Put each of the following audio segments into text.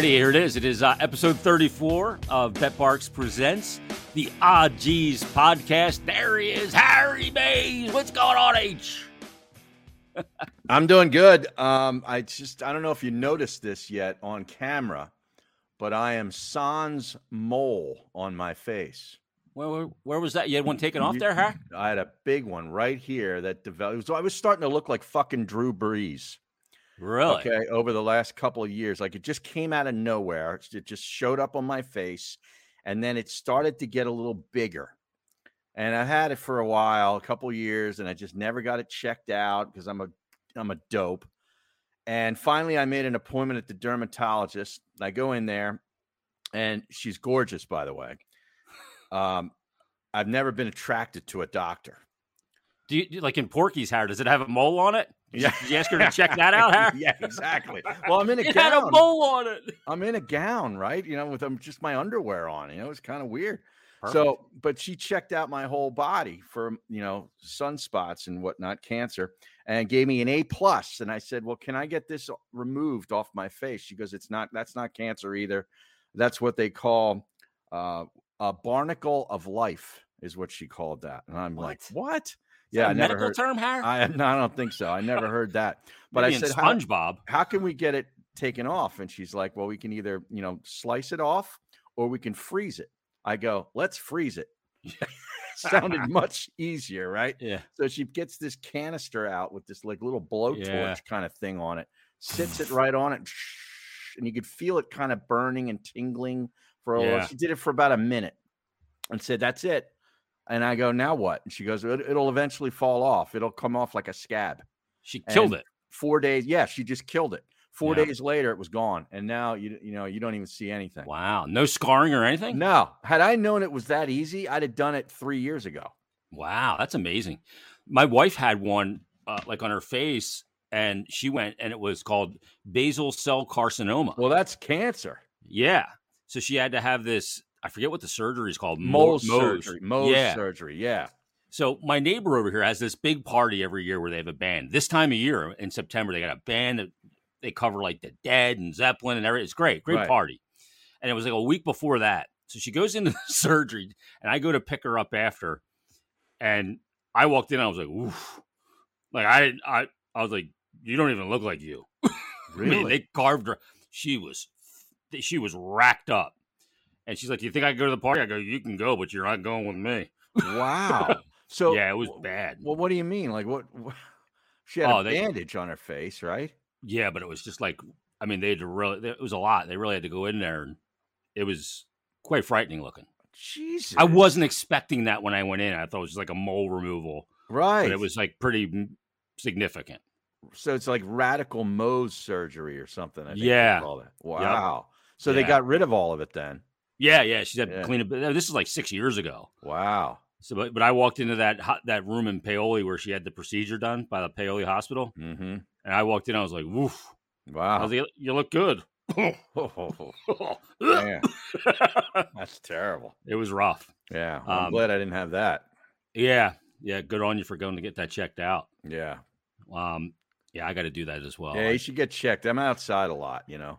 righty, here it is. It is uh, episode 34 of BetParx Presents the Odd G's podcast. There he is, Harry Mayes. What's going on, H? I'm doing good. Um, I just I don't know if you noticed this yet on camera, but I am sans mole on my face. Where, where, where was that? You had one taken off there, huh? I had a big one right here that developed. So I was starting to look like fucking Drew Brees. Really? Okay, over the last couple of years, like it just came out of nowhere. It just showed up on my face, and then it started to get a little bigger. And I had it for a while, a couple years, and I just never got it checked out because I'm a I'm a dope. And finally, I made an appointment at the dermatologist. I go in there, and she's gorgeous, by the way. Um, I've never been attracted to a doctor. Do you like in Porky's hair? Does it have a mole on it? Yeah. Did you ask her to check that out, Harry? yeah, exactly. Well, I'm in a It gown. had a mole on it. I'm in a gown, right? You know, with um, just my underwear on. You know, it's kind of weird. Perfect. So, but she checked out my whole body for you know sunspots and whatnot, cancer, and gave me an A plus. And I said, "Well, can I get this removed off my face?" She goes, "It's not. That's not cancer either. That's what they call uh, a barnacle of life, is what she called that." And I'm like, "What?" Yeah, I a never medical heard. term, Harry? I no, I don't think so. I never heard that. But I Maybe in said, how, SpongeBob. how can we get it taken off? And she's like, well, we can either, you know, slice it off or we can freeze it. I go, let's freeze it. Sounded much easier, right? Yeah. So she gets this canister out with this like little blowtorch Yeah. kind of thing on it, sits it right on it, and you could feel it kind of burning and tingling for a Yeah. while. She did it for about a minute and said, That's it. And I go, Now what? And she goes, "It- It'll eventually fall off. It'll come off like a scab She killed And it. four days. Yeah, she just killed it. Four Yeah. days later, it was gone, and now you you know you don't even see anything. Wow. No scarring or anything? No, had I known it was that easy, I'd have done it three years ago. Wow, that's amazing. My wife had one uh, like on her face, and she went, and it was called basal cell carcinoma. Well, that's cancer, yeah, so she had to have this. I forget what the surgery is called. mole surgery, Mohs Yeah. surgery. Yeah, So my neighbor over here has this big party every year where they have a band. This time of year in September, they got a band that they cover like the Dead and Zeppelin and everything. It's great, great Right. party. And it was like a week before that. So she goes into the surgery, and I go to pick her up after. And I walked in, I was like, oof. Like I I I was like, you don't even look like you. I mean, really. they carved her. She was she was racked up. And she's like, Do you think I can go to the party? I go, You can go, but you're not going with me. wow. So yeah, it was bad. Well, what do you mean? Like what? what- She had Oh, a they- bandage on her face, right? Yeah, but it was just like I mean, they had to really. It was a lot. They really had to go in there, and it was quite frightening looking. Jesus. I wasn't expecting that when I went in. I thought it was just like a mole removal, right. but it was like pretty significant. so it's like radical Mohs surgery or something. I think Yeah. Wow. So they got rid of all of it then. Yeah, yeah. She had Yeah. clean up. This is like six years ago. Wow. So, but, but I walked into that that room in Paoli where she had the procedure done by the Paoli Hospital, Mm-hmm. and I walked in. I was like, "Woof!" I Wow. was like, "You look good." That's terrible. it was rough. Yeah. well, I'm Um, glad I didn't have that. Yeah, yeah. Good on you for going to get that checked out. Yeah. Um, yeah, I got to do that as well. yeah, you should get checked. I'm outside a lot, you know.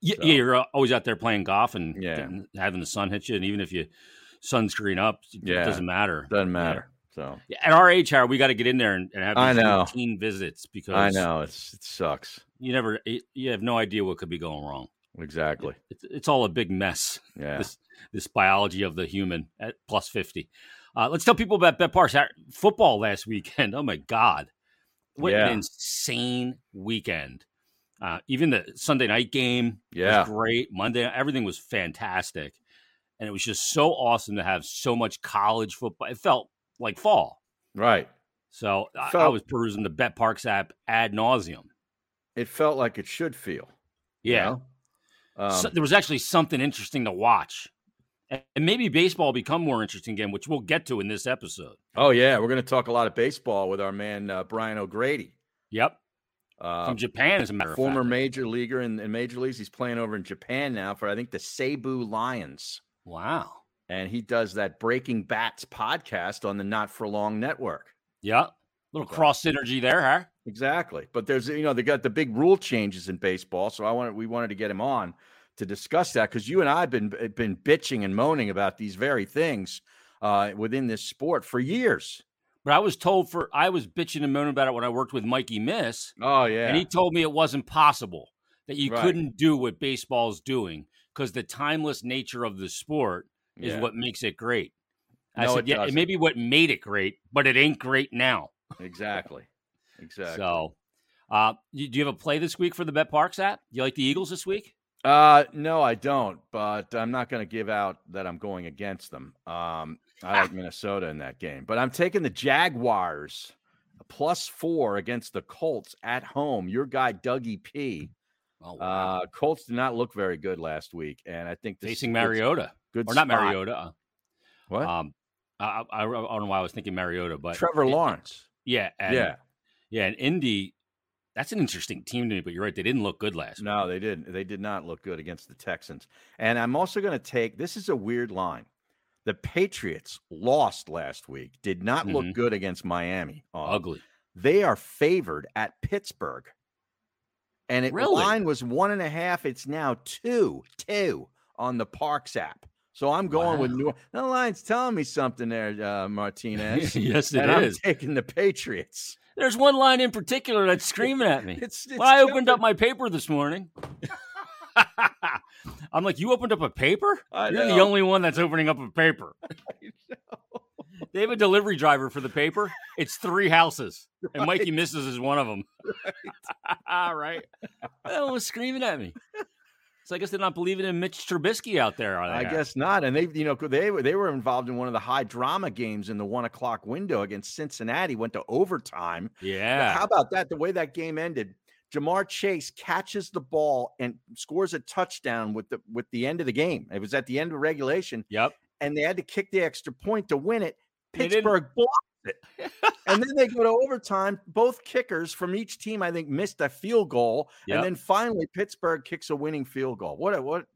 Yeah, So- yeah, you're uh, always out there playing golf and Yeah. getting- having the sun hit you, and even if you sunscreen up, it Yeah. doesn't matter. Doesn't matter. So Yeah, At our age, Howard, we got to get in there and, and have I know. routine visits because I know it's it sucks. you never, you have no idea what could be going wrong. Exactly. It's, it's all a big mess. Yeah. This this biology of the human at plus fifty. Uh, let's tell people about BetParx football last weekend. Oh my God, what Yeah. an insane weekend! Uh, even the Sunday night game Yeah. was great. Monday, everything was fantastic, and it was just so awesome to have so much college football. It felt like fall. Right. So I, I was perusing the BetParx app ad nauseum. It felt like it should feel. you Yeah, know? Um, so, there was actually something interesting to watch, and, and maybe baseball will become more interesting again, which we'll get to in this episode. oh yeah, we're going to talk a lot of baseball with our man uh, Brian O'Grady. Yep, Uh, from Japan, as a matter of former major leaguer in, in major leagues. He's playing over in Japan now for I think the Seibu Lions, Wow. and he does that Breaking Bats podcast on the Not for Long network. Yeah, little cross synergy there, huh? Exactly, but there's you know they got the big rule changes in baseball, so I wanted we wanted to get him on to discuss that because you and I have been been bitching and moaning about these very things uh, within this sport for years. But I was told for I was bitching and moaning about it when I worked with Mikey Miss. Oh yeah, and he told me it wasn't possible that you Right. couldn't do what baseball's doing because the timeless nature of the sport is Yeah. what makes it great. I No, said, it yeah, it may be what made it great, but it ain't great now. exactly, exactly. So, uh, you- do you have a play this week for the BetParx app? Do You like the Eagles this week? Uh, no, I don't. But I'm not going to give out that I'm going against them. Um, I like Minnesota in that game, but I'm taking the Jaguars plus four against the Colts at home. Your guy Dougie P. Oh, wow. Uh, Colts did not look very good last week, and I think this facing is a good- Mariota good or not. Mariota? uh, What? Um, I, I, I don't know why I was thinking Mariota, but Trevor it- Lawrence. yeah, and, yeah, yeah, and Indy. That's an interesting team to me, but you're right; they didn't look good last. week. no, they didn't. They did not look good against the Texans. And I'm also going to take this is a weird line. The Patriots lost last week. Did not look Mhm. good against Miami. Uh, Ugly. They are favored at Pittsburgh. And it Really? line was one and a half. It's now two, two on the Parx app. So I'm going with Wow. New The line's telling me something there, uh, Martinez. yes, it and I'm taking the Patriots. There's one line in particular that's screaming at me. It's, it's when I opened up my paper this morning, I'm like, "You opened up a paper? I You're the only one that's opening up a paper." They have a delivery driver for the paper. It's three houses, and Mikey misses is one of them. Right. right. That one was screaming at me. So I guess they're not believing in Mitch Trubisky out there. Are they? I guess not. And they, you know, they were they were involved in one of the high drama games in the one o'clock window against Cincinnati. Went to overtime. Yeah. How about that? The way that game ended, Ja'Marr Chase catches the ball and scores a touchdown with the with the end of the game. It was at the end of regulation, Yep. and they had to kick the extra point to win it. Pittsburgh blocked it, and then they go to overtime. Both kickers from each team, I think, missed a field goal, Yep. and then finally Pittsburgh kicks a winning field goal. What a what?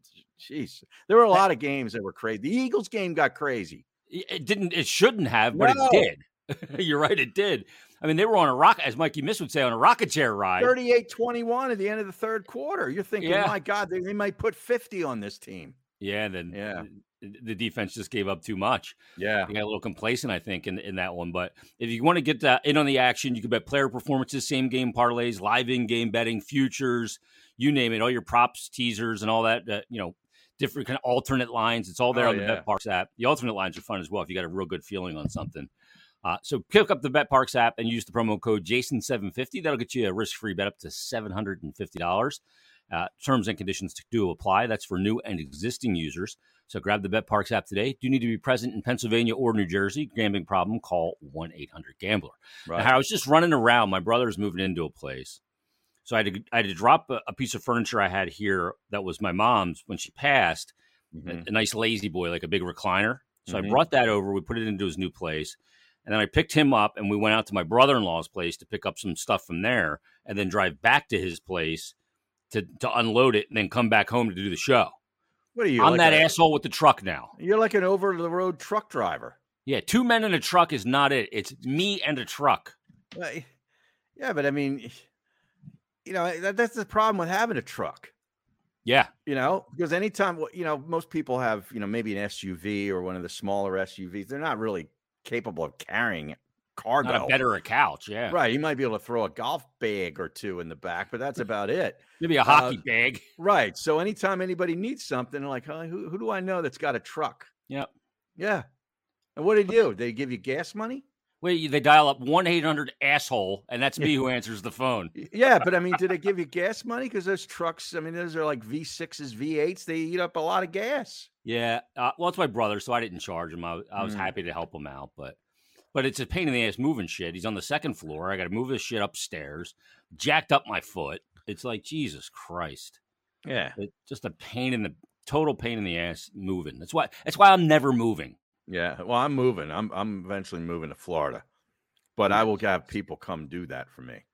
Jeez, there were a lot of games that were crazy. The Eagles game got crazy. It didn't. It shouldn't have, but No. it did. You're right. It did. I mean, they were on a rock, as Mikey Miss would say, on a rocket chair ride. 38-21 at the end of the third quarter. You're thinking, Yeah. my God, they, they might put 50 on this team. Yeah. And then Yeah. the, the defense just gave up too much. Yeah. They got a little complacent, I think, in in that one. But if you want to get that in on the action, you can bet player performances, same game parlays, live in game betting, futures, you name it, all your props, teasers, and all that. Uh, you know, different kind of alternate lines. It's all there Oh, on the yeah. BetParx app. The alternate lines are fun as well if you got a real good feeling on something. Uh, so pick up the BetParx app and use the promo code Jason750. That'll get you a risk free bet up to $750. Uh, terms and conditions to do apply. That's for new and existing users. So grab the BetParx app today. Do you need to be present in Pennsylvania or New Jersey? Gambling problem? Call 1 800 Gambler. Right. Now, I was just running around. My brother's moving into a place. So I had to, I had to drop a, a piece of furniture I had here that was my mom's when she passed, a- Mhm. a, nice lazy boy, like a big recliner. So Mhm. I brought that over. We put it into his new place. And then I picked him up and we went out to my brother in law's place to pick up some stuff from there and then drive back to his place to, to unload it and then come back home to do the show. What are you? I'm like that a- asshole with the truck now. You're like an over the road truck driver. Yeah, two men in a truck is not it. It's me and a truck. Well, Yeah, but I mean, you know, that, that's the problem with having a truck. Yeah, You know, because anytime you know, most people have you know maybe an SUV or one of the smaller SUVs. They're not really capable of carrying cargo. not a bed or a couch. Yeah, Right. You might be able to throw a golf bag or two in the back, but that's about it. maybe a uh, hockey bag. Right. So anytime anybody needs something, they're like, huh, who, who do I know that's got a truck? Yep. Yeah. And what do they do? They give you gas money? Wait, they dial up one eight hundred asshole, and that's me who answers the phone. Yeah, but I mean, do they give you gas money? Because those trucks, I mean, those are like V6s, V8s. They eat up a lot of gas. Yeah, uh, well, it's my brother, so I didn't charge him. I, was- I was Mm. happy to help him out, but but it's a pain in the ass moving shit. He's on the second floor. I got to move his shit upstairs. Jacked up my foot. It's like Jesus Christ. Yeah. It's just a pain in the total pain in the ass moving. That's why. That's why I'm never moving. Yeah. Well, I'm moving. I'm I'm eventually moving to Florida. But I will have people come do that for me.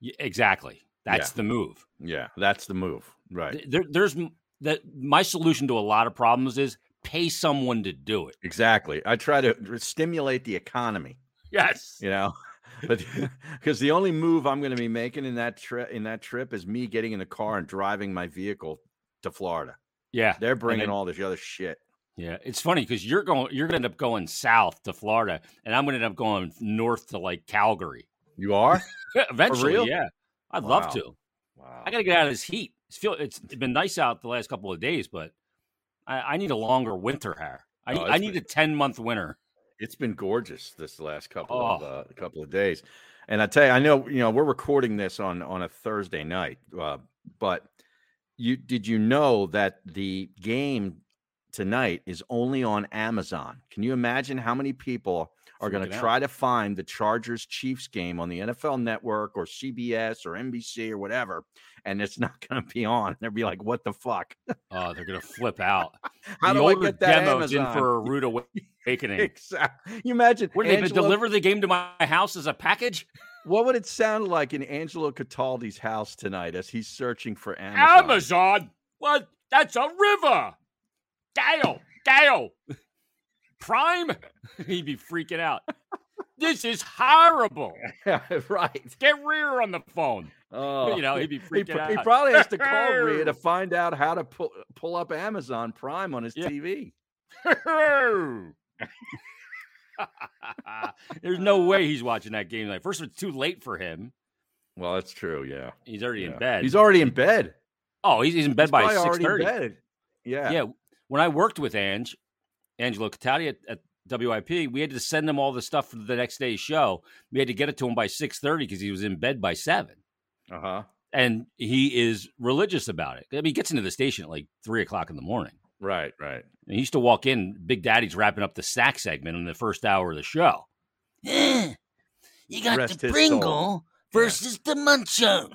Yeah, exactly. That's Yeah. the move. Yeah, that's the move. Right. There, there's that. My solution to a lot of problems is pay someone to do it. Exactly. I try to stimulate the economy, Yes. you know. But because the only move I'm going to be making in that trip in that trip is me getting in the car and driving my vehicle to Florida. Yeah, They're bringing then- all this other shit. Yeah. It's funny because you're going, you're going to end up going south to Florida, and I'm going to end up going north to like Calgary. You are? Eventually, real? yeah. I'd Wow. love to. Wow. I got to get out of this heat. It's feel it's been nice out the last couple of days, but I, I need a longer winter here. I Oh, need, I need been- a ten month winter. It's been gorgeous this last couple of Oh. uh, couple of days, and I tell you, I know you know we're recording this on on a Thursday night, uh, but you did you know that the game tonight is only on Amazon? Can you imagine how many people are going to out. try to find the Chargers Chiefs game on the NFL Network or CBS or NBC or whatever, and it's not going to be on? They'll be like, "What the fuck? Oh, they're gonna flip out. How the do I older get that demo's in Amazon?" for a rude awakening. Exactly. You imagine What did they deliver the game to my house as a package? What would it sound like in Angelo Cataldi's house tonight as he's searching for Amazon? Amazon? What? That's a river. Dale, Dale. Prime? He'd be freaking out. This is horrible. Right. Get Rhea on the phone. Oh, You know, he'd be he, freaking he out. probably has to call Rhea to find out how to pull, pull up Amazon Prime on his Yeah. TV. There's no way he's watching that game. Like, first, it's too late for him. Well, that's true. Yeah. He's already Yeah. in bed. He's already in bed. oh, he's, he's in bed He's by six thirty. Yeah. Yeah. When I worked with Ange, Angelo Cataldi at, at WIP, we had to send him all the stuff for the next day's show. We had to get it to him by six thirty because he was in bed by seven. Uh huh. And he is religious about it. I mean, he gets into the station at like three o'clock in the morning. Right. Right. And he used to walk in, Big Daddy's wrapping up the sack segment in the first hour of the show. Eh, you got Rest the Pringle soul. versus the Munchos.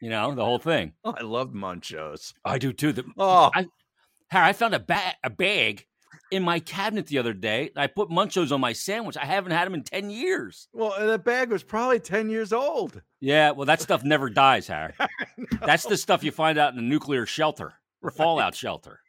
You know, the whole thing. Oh, I love Munchos. I do too. The, Oh, I- Harry, I found a, ba- a bag in my cabinet the other day. I put Munchos on my sandwich. I haven't had them in 10 years. well, the bag was probably 10 years old. Yeah, well, that stuff never dies, Harry. That's the stuff you find out in a nuclear shelter, or fallout shelter.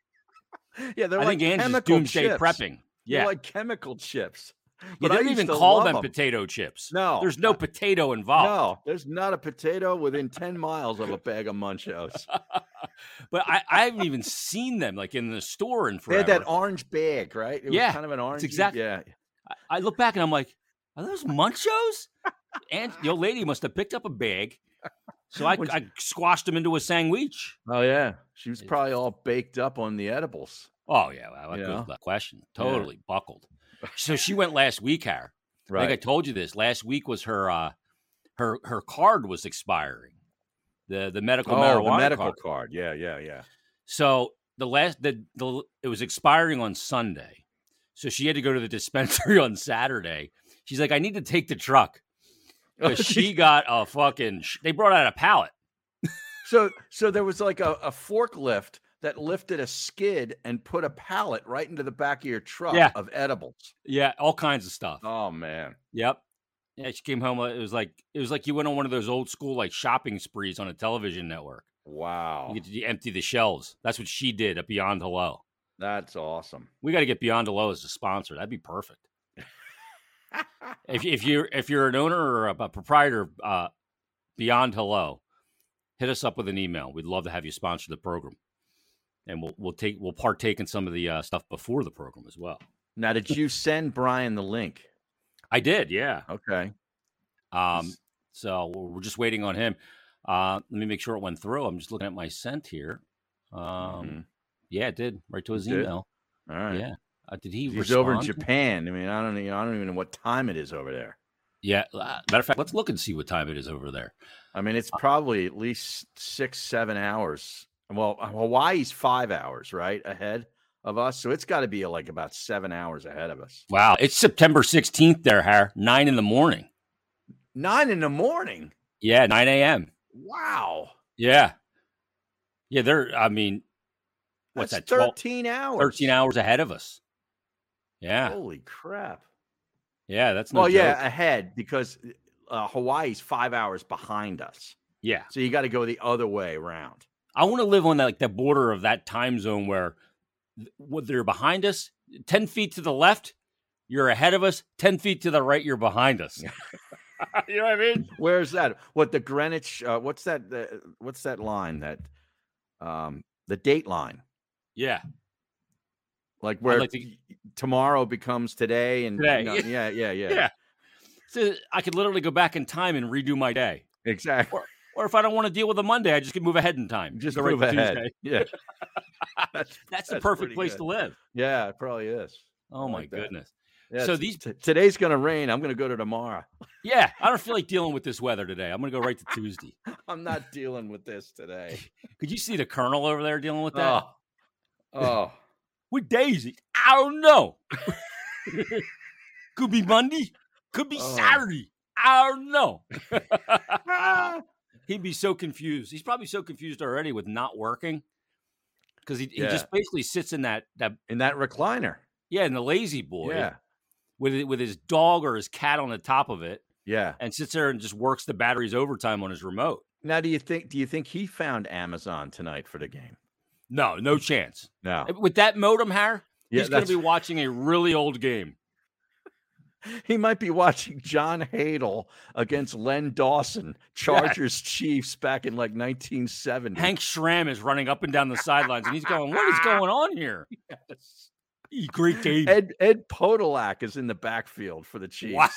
Yeah, they're I like think Angie's doomsday chips. prepping. They're Yeah. like chemical chips. Yeah, But they don't even call them, them 'em. potato chips. No, There's no potato involved. No, there's not a potato within 10 miles of a bag of Munchos. but I, I haven't even seen them like in the store in forever. They had that orange bag, right? It was Yeah, kind of an orange. Exactly. Yeah. I, I look back and I'm like, are those Munchos? and the old lady must have picked up a bag. So I, I squashed them into a sandwich. Oh, yeah. She was probably all baked up on the edibles. Oh yeah, well, that You goes know? without question. Yeah. Totally buckled. So she went last week, Har. I think I told you this. Last week was her uh her her card was expiring. The the medical oh, marijuana the medical card. card. Yeah, yeah, yeah. So the last the, the it was expiring on Sunday. So she had to go to the dispensary on Saturday. She's like, I need to take the truck. Because she got a fucking they brought out a pallet. so, so there was like a, a forklift that lifted a skid and put a pallet right into the back of your truck Yeah. of edibles. Yeah, all kinds of stuff. Oh man. Yep. Yeah, she came home. uh, It was like it was like you went on one of those old school like shopping sprees on a television network. Wow. You get to empty the shelves. That's what she did at Beyond Hello. That's awesome. We got to get Beyond Hello as a sponsor. That'd be perfect. if if you're if you're an owner or a, a proprietor, uh, Beyond Hello, hit us up with an email. We'd love to have you sponsor the program, and we'll we'll take we'll partake in some of the uh, stuff before the program as well. now, did you send Brian the link? I did, yeah. Okay. Um, so we're just waiting on him. Uh, let me make sure it went through. I'm just looking at my sent here. Um, Mhm. yeah, it did right to his It did? email. All right. Yeah. Uh, did he? He's over in? Japan. I mean, I don't, know, I don't even know what time it is over there. Yeah. uh, matter of fact, let's look and see what time it is over there. I mean, it's probably at least six, seven hours. Well, Hawaii's five hours, right, ahead of us. So it's got to be like about seven hours ahead of us. Wow, it's September 16th there, Har. Nine in the morning. Nine in the morning. Yeah, 9 a.m. Wow. Yeah. Yeah, they're, I mean, what's That's that? 12, 13 hours. 13 hours ahead of us. Yeah. Holy crap. Yeah, that's no well, yeah, ahead because uh, Hawaii's five hours behind us. Yeah. So you got to go the other way around. I want to live on that, like the border of that time zone where what they're behind us, 10 feet to the left, you're ahead of us, 10 feet to the right, you're behind us. you know what I mean? Where's that? What the Greenwich? Uh, what's that? Uh, what's that line that? Um, the date line? Yeah. like where like to- tomorrow becomes today, and you know- yeah, yeah, yeah, Yeah. So I could literally go back in time and redo my day. exactly. Or if I don't want to deal with a Monday, I just can move ahead in time. Just right move to ahead. Tuesday. Yeah, that's That's the That's perfect place good. to live. yeah, it probably is. Oh my that. goodness. Yeah, So these- t- today's gonna rain. I'm gonna go to tomorrow. Yeah, I don't feel like dealing with this weather today. I'm going to go right to Tuesday. I'm not dealing with this today. Could you see the colonel over there dealing with that? Oh, oh. With Daisy? I don't know. Could be Monday. Could be Oh. Saturday. I don't know. Ah. He'd be so confused. He's probably so confused already with not working because he, he just basically sits in that that in that recliner. yeah in the lazy boy Yeah, with with his dog or his cat on the top of it yeah. and sits there and just works the batteries overtime on his remote. Now, do you think? Do you think he found Amazon tonight for the game? No, no chance. No. With that modem, Har, Yeah, he's going to be watching a really old game. He might be watching John Hadl against Len Dawson, Chargers Chiefs back in like 1970. Hank Stram is running up and down the sidelines, and he's going, "What is going on here? Yes. Great game! Ed Ed Podolak is in the backfield for the Chiefs. Wow.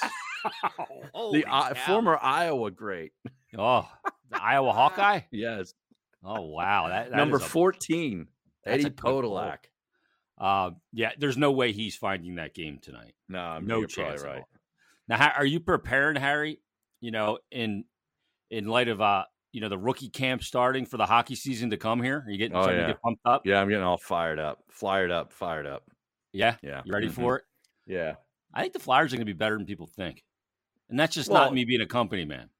The uh, former Iowa great. oh, the Iowa Hawkeye. Yes. Oh wow, that, that Number a- 14, that's Eddie. Podolak. Uh, yeah, there's no way he's finding that game tonight. No, I mean, no chance. right. Now, how, are you preparing, Harry? You know, in in light of uh, you know, the rookie camp starting for the hockey season to come here. Are you getting Oh, yeah. get pumped up? Yeah, I'm getting all fired up, fired up, fired up. Yeah, Yeah. you ready Mhm. for it? Yeah. I think the Flyers are going to be better than people think, and that's just Well- not me being a company man.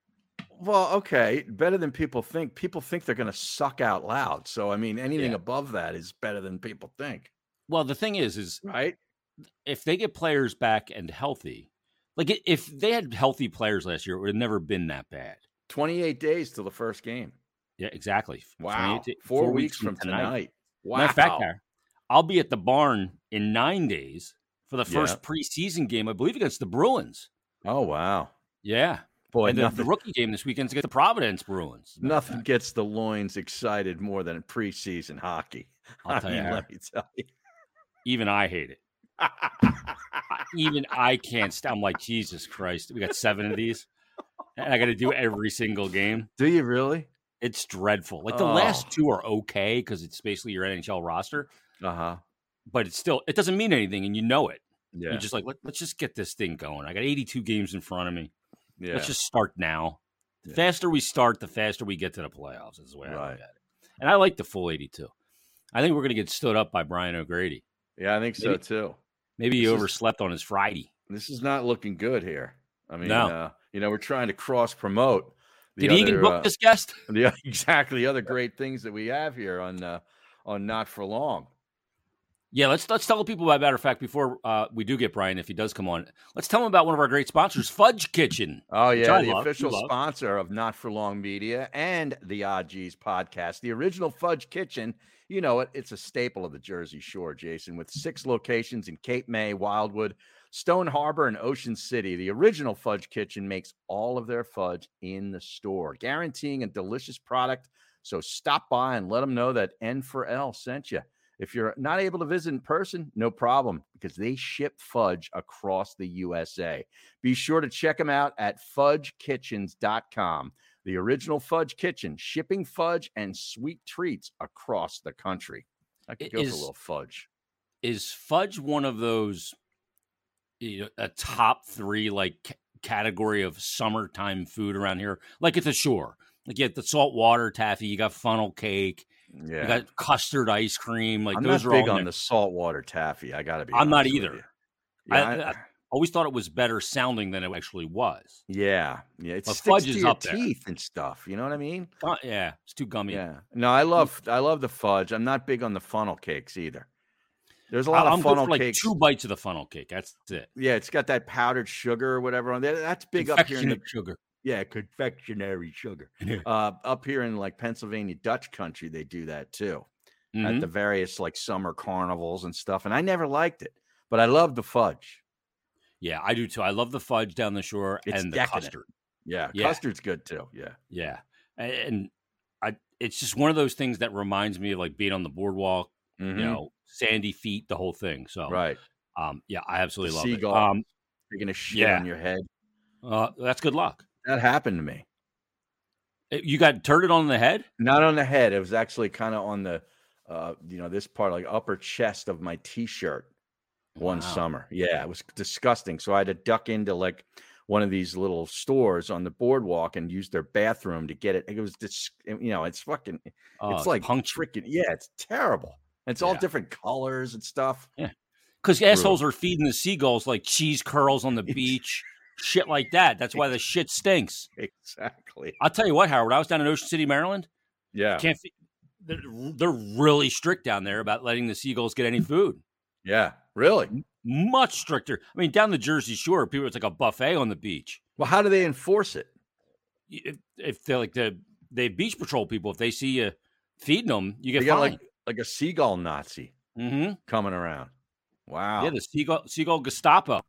Well, okay, better than people think. People think they're going to suck out loud. So, I mean, anything Yeah. above that is better than people think, Well, the thing is, is right? if they get players back and healthy, like if they had healthy players last year, it would have never been that bad. 28 days till the first game. Yeah, exactly. Wow. 28 to- Four, weeks, from tonight. Wow. Matter of fact, I'll be at the barn in nine days for the Yeah. first preseason game, I believe, against the Bruins. oh, wow. Yeah. Boy, and the, the rookie game this weekend's against the Providence Bruins. Nothing gets the loins excited more than preseason hockey. I'll tell you, mean, Harry, let me tell you. Even I hate it. Even I can't. St- I'm like, Jesus Christ. We got seven of these. And I got to do every single game. Do you really? It's dreadful. Like the Oh. last two are okay because it's basically your NHL roster, Uh huh. but it's still, it doesn't mean anything and you know it. Yeah. You're just like, Let, let's just get this thing going. I got 82 games in front of me. yeah. Let's just start now. The Yeah. faster we start, the faster we get to the playoffs. Is the way I look at it. And I like the full 82. I think we're going to get stood up by Brian O'Grady. Yeah, I think so too. Maybe he This is- overslept on his Friday. This is not looking good here. I mean, No. uh, you know, we're trying to cross promote. Did Egan book this guest? the exactly the other great things that we have here on uh, on not for long. Yeah, let's let's tell people. By matter of fact, before uh, we do get Brian, if he does come on, let's tell him about one of our great sponsors, Fudge Kitchen. Oh yeah, the love, official sponsor of Not for Long Media and the Odd G's podcast, the original Fudge Kitchen. You know it; it's a staple of the Jersey Shore, Jason, with six locations in Cape May, Wildwood, Stone Harbor, and Ocean City. The original Fudge Kitchen makes all of their fudge in the store, guaranteeing a delicious product. So stop by and let them know that N for L sent you. If you're not able to visit in person, no problem because they ship fudge across the USA. Be sure to check them out at fudgekitchens.com. The original Fudge Kitchen, shipping fudge and sweet treats across the country. I could go for a little fudge. Is Fudge one of those you know, a top three like c- category of summertime food around here? Like at the shore, like you get the saltwater taffy, you got funnel cake, Yeah. you got custard ice cream. Like I'm those not are big all. on in the there. saltwater taffy. I got to be. I'm not either. you. I- I- Always thought it was better sounding than it actually was. yeah, yeah. It But sticks fudge to is your up there. teeth and stuff. You know what I mean? Uh, yeah, it's too gummy. Yeah. No, I love I love the fudge. I'm not big on the funnel cakes either. There's a lot I'm of funnel like cakes. two bites of the funnel cake. That's it. Yeah, it's got that powdered sugar or whatever on there. That's big up here in the sugar. yeah confectionery sugar. Uh, up here in like Pennsylvania Dutch country, they do that too at Mhm. the various like summer carnivals and stuff. And I never liked it, but I love the fudge. Yeah, I do too. I love the fudge down the shore It's and the decadent. custard. Yeah, Yeah. custard's good too. Yeah, Yeah, and I it's just one of those things that reminds me of like being on the boardwalk, Mhm. you know, sandy feet, the whole thing. So, right. um, yeah, I absolutely The love seagull. it. Um, Taking a shit yeah. on your head. uh, that's good luck. That happened to me. Uh, You got turted on the head? Not on the head. It was actually kind of on the, uh, you know, this part, like upper chest of my t-shirt. One Wow. summer, yeah, it was disgusting. So I had to duck into like one of these little stores on the boardwalk and use their bathroom to get it. It was just, you know, it's fucking, Oh, it's like puncture. freaking, yeah, it's terrible. It's all Yeah. different colors and stuff. Yeah. Because assholes are feeding the seagulls like cheese curls on the beach, shit like that. That's why the shit stinks. Exactly. I'll tell you what, Howard. I was down in Ocean City, Maryland. Yeah. Can't. They're, they're really strict down there about letting the seagulls get any food. Yeah. Really? Much stricter. I mean, down the Jersey Shore, people it's like a buffet on the beach. Well, how do they enforce it? If, if they're like the they beach patrol people, if they see you feeding them, you get They got fined. like like a seagull Nazi hmm coming around. Wow. Yeah, the seagull seagull Gestapo.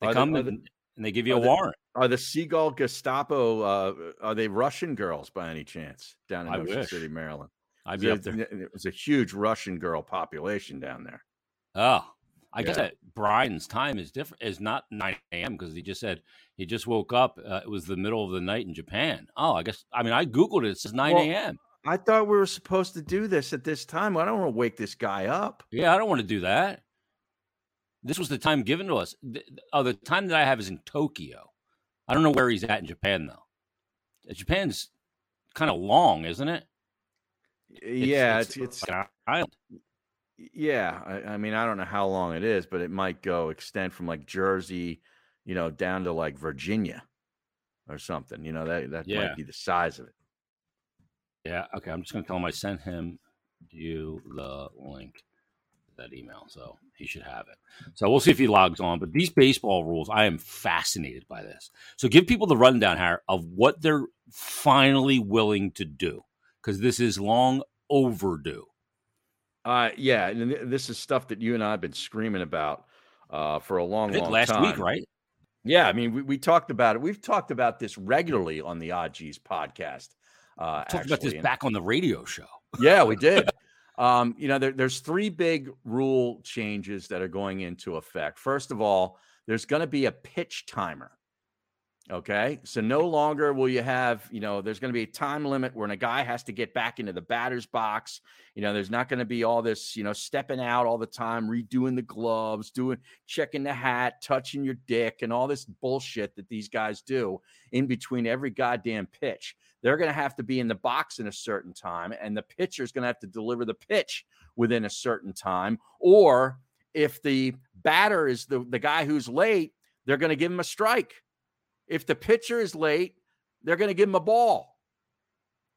They Are come are and, they- and they give you a they- warrant. Are the seagull Gestapo? Uh, are they Russian girls by any chance down in I Ocean wish. City, Maryland? I'd be up There's there. It was a huge Russian girl population down there. Oh, I guess Yeah. that Brian's time is different. Is not nine a.m. because he just said he just woke up. Uh, it was the middle of the night in Japan. Oh, I guess. I mean, I googled it. It says nine Well- a.m. I thought we were supposed to do this at this time. I don't want to wake this guy up. Yeah, I don't want to do that. This was the time given to us. Th- Oh, the time that I have is in Tokyo. I don't know where he's at in Japan though. Uh, Japan's kind of long, isn't it? yeah, it's, it's, like an island. Yeah. I, I mean, I don't know how long it is, but it might go extend from like Jersey, you know, down to like Virginia or something. You know, that that Yeah. might be the size of it. Yeah. Okay. I'm just gonna tell him I sent him you the link to that email, so he should have it. So we'll see if he logs on. But these baseball rules, I am fascinated by this. So give people the rundown, Harry, of what they're finally willing to do, because this is long overdue. Uh, yeah, and th- this is stuff that you and I have been screaming about uh, for a long, long last time. week, right? Yeah, I mean, we, we talked about it. We've talked about this regularly on the Odd G's podcast. Uh, Talked about this and- back on the radio show. Yeah, we did. um, you know, there, there's three big rule changes that are going into effect. First of all, there's going to be a pitch timer. Okay. So no longer will you have, you know, there's going to be a time limit when a guy has to get back into the batter's box. You know, there's not going to be all this, you know, stepping out all the time, redoing the gloves, doing, checking the hat, touching your dick, and all this bullshit that these guys do in between every goddamn pitch they're going to have to be in the box in a certain time and the pitcher is going to have to deliver the pitch within a certain time or if the batter is the, the guy who's late they're going to give him a strike if the pitcher is late they're going to give him a ball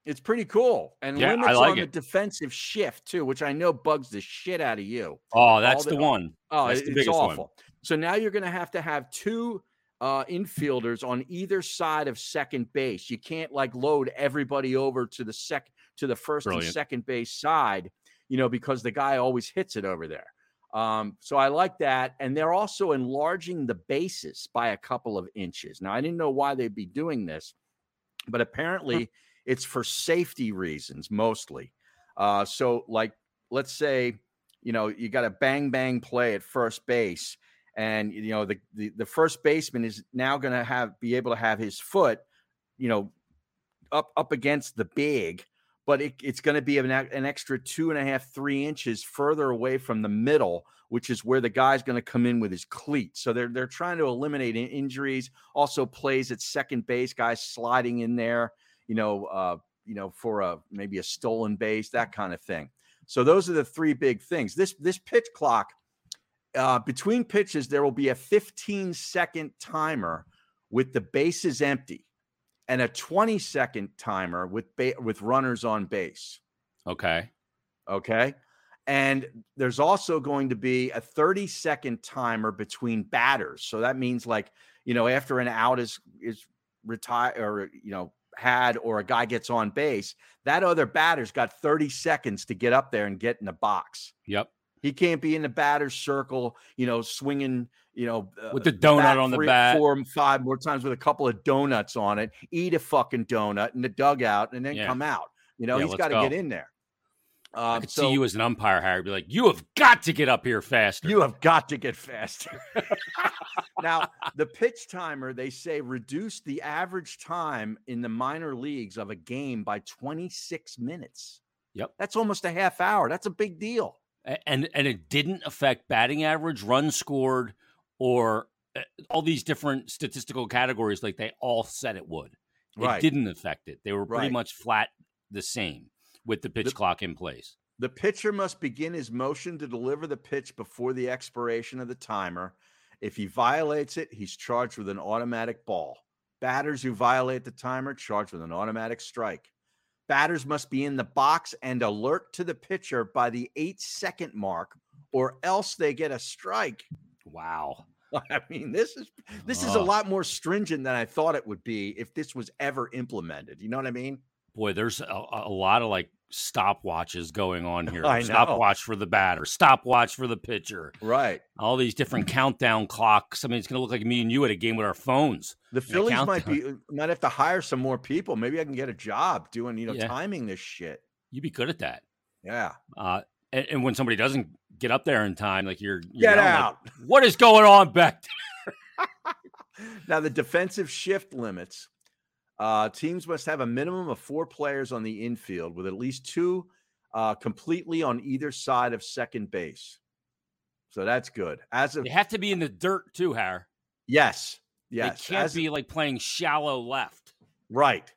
it's pretty cool and Yeah, I limits like on it. the defensive shift too which i know bugs the shit out of you Oh, that's the- the one. Oh, That's it- the it's biggest one. awful. So now you're going to have to have two uh, infielders on either side of second base. You can't like load everybody over to the sec to the first and second base side, you know, because the guy always hits it over there. Um, so I like that, and they're also enlarging the bases by a couple of inches. Now I didn't know why they'd be doing this, but apparently it's for safety reasons mostly. Uh, so like, let's say you know you got a bang bang play at first base and you know the the, the first baseman is now going to have be able to have his foot you know up up against the big but it, it's going to be an, an extra two and a half three inches further away from the middle which is where the guy's going to come in with his cleat so they're they're trying to eliminate injuries also plays at second base guys sliding in there you know uh you know for a maybe a stolen base that kind of thing. So those are the three big things. This this pitch clock uh, between pitches, there will be a 15 second timer with the bases empty, and a 20 second timer with ba- with runners on base. Okay. Okay. And there's also going to be a 30 second timer between batters. So that means like, you know, after an out is is retired or you know had or a guy gets on base, that other batter's got 30 seconds to get up there and get in the box. Yep. He can't be in the batter's circle, you know, swinging, you know, uh, With the donut on the three, bat. four, five more times with a couple of donuts on it. Eat a fucking donut in the dugout, and then Yeah. come out. You know, Yeah, he's got to go. get in there. I Um, could so see you as an umpire, Harry. Be like, you have got to get up here faster. you have got to get faster. now, the pitch timer, they say reduce the average time in the minor leagues of a game by 26 minutes. Yep. That's almost a half hour. That's a big deal. And and it didn't affect batting average, runs scored, or uh, all these different statistical categories like they all said it would. It Right. didn't affect it. They were pretty Right. much flat the same with the pitch The- clock in place. The pitcher must begin his motion to deliver the pitch before the expiration of the timer. If he violates it, he's charged with an automatic ball. Batters who violate the timer charged with an automatic strike. Batters must be in the box and alert to the pitcher by the 8 second mark or else they get a strike. Wow. I mean, this is this is a lot more stringent than I thought it would be if this was ever implemented. You know what I mean? Boy, there's a, a lot of like stopwatches going on here. I know. Stopwatch for the batter, stopwatch for the pitcher, Right. all these different countdown clocks. I mean, it's going to look like me and you at a game with our phones. The Phillies might be might have to hire some more people. Maybe I can get a job doing, you know, Yeah. timing this shit. You'd be good at that. Yeah. Uh, and, and when somebody doesn't get up there in time, like you're, you're Get yelling, like, out. what is going on back there? Now the defensive shift limits. Uh, teams must have a minimum of four players on the infield with at least two uh, completely on either side of second base. So that's good. As of They have to be in the dirt too, Har. yes, yes, They can't as- be like playing shallow left. Right.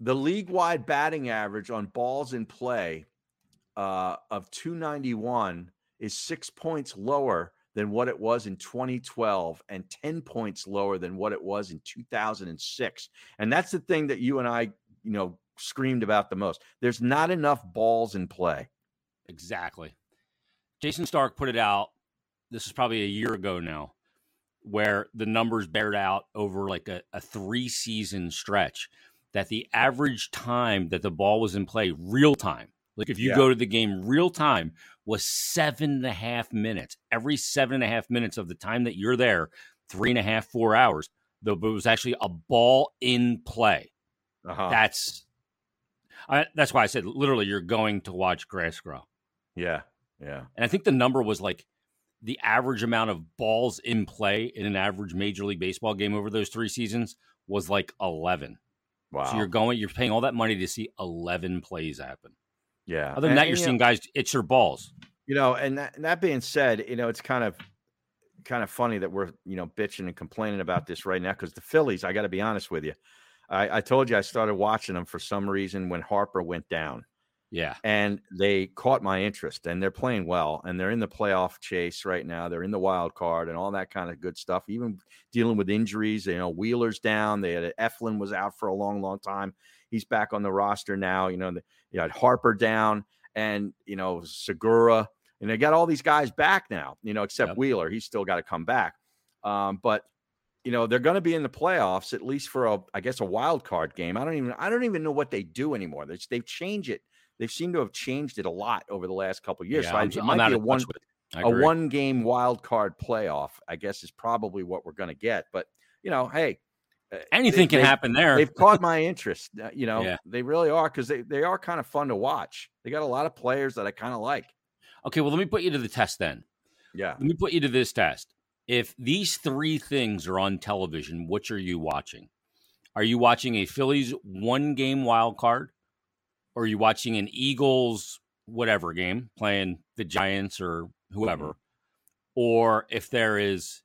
The league wide batting average on balls in play uh, of 291 is six points lower than what it was in 2012 and 10 points lower than what it was in 2006. And that's the thing that you and I, you know, screamed about the most. There's not enough balls in play. Exactly. Jayson Stark put it out. This is probably a year ago now, where the numbers bared out over like a, a three season stretch that the average time that the ball was in play, real time, like if you Yeah. go to the game real time, was seven and a half minutes. Every seven and a half minutes of the time that you're there, three and a half, four hours, though it was actually a ball in play. Uh-huh. That's I, that's why I said literally you're going to watch grass grow. yeah. Yeah. And I think the number was like the average amount of balls in play in an average Major League Baseball game over those three seasons was like 11. Wow. So you're going, you're paying all that money to see 11 plays happen. Yeah. Other than And- that, you're you know, seeing guys itch their balls. You know, and that, and that being said, you know, it's kind of kind of funny that we're you know bitching and complaining about this right now because the Phillies. I got to be honest with you. I, I told you I started watching them for some reason when Harper went down, Yeah. and they caught my interest, and they're playing well, and they're in the playoff chase right now. They're in the wild card and all that kind of good stuff. Even dealing with injuries, you know, Wheeler's down. They had Eflin was out for a long, long time. He's back on the roster now. You know, the, you had Harper down, and you know Segura and they got all these guys back now, you know, except Yep. Wheeler. He's still got to come back. Um, but you know, they're going to be in the playoffs at least for a, I guess, a wild card game. I don't even, I don't even know what they do anymore. They, they've changed it. They seem to have changed it a lot over the last couple of years. Yeah, so I'm, it I'm might be a one, with it. I a one game wild card playoff. I guess is probably what we're going to get. But you know, hey, Anything they- can they- happen there. They've caught my interest. uh, You know, Yeah. they really are because they, they are kind of fun to watch. They got a lot of players that I kind of like. Okay, well, let me put you to the test then. Yeah. Let me put you to this test. If these three things are on television, which are you watching? Are you watching a Phillies one game wild card? Or are you watching an Eagles whatever game playing the Giants or whoever? Or if there is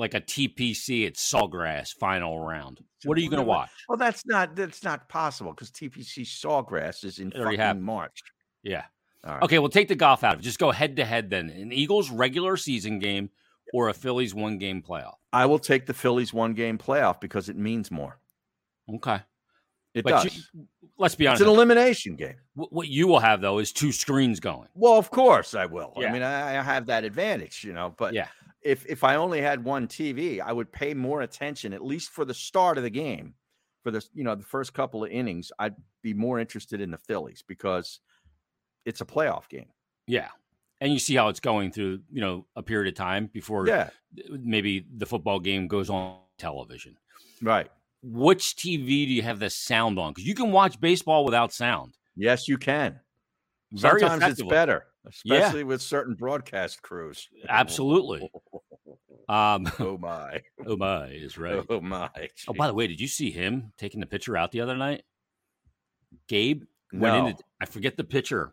like a TPC at Sawgrass final round, what are you going to watch? Well, that's not that's not possible because TPC Sawgrass is in fucking happened. March. Yeah. All right. Okay, we'll take the golf out of it. Just go head to head then. An Eagles regular season game or a Phillies one game playoff. I will take the Phillies one game playoff because it means more. Okay. It But does. you- let's be honest. it's an elimination game. What you will have though is two screens going. Well, of course I will. Yeah. I mean, I, I have that advantage, you know. But Yeah. If if I only had one TV, I would pay more attention, at least for the start of the game, for the you know the first couple of innings. I'd be more interested in the Phillies because it's a playoff game. Yeah. and you see how it's going through, you know, a period of time before Yeah, maybe the football game goes on television. right. Which TV do you have the sound on? Because you can watch baseball without sound. Yes, you can. Very Sometimes it's effectively. Better, Yeah. especially with certain broadcast crews. Absolutely. Um, Oh my. oh my, is right. Oh my. Oh, by the way, did you see him taking the pitcher out the other night? Gabe went No. into I forget the pitcher,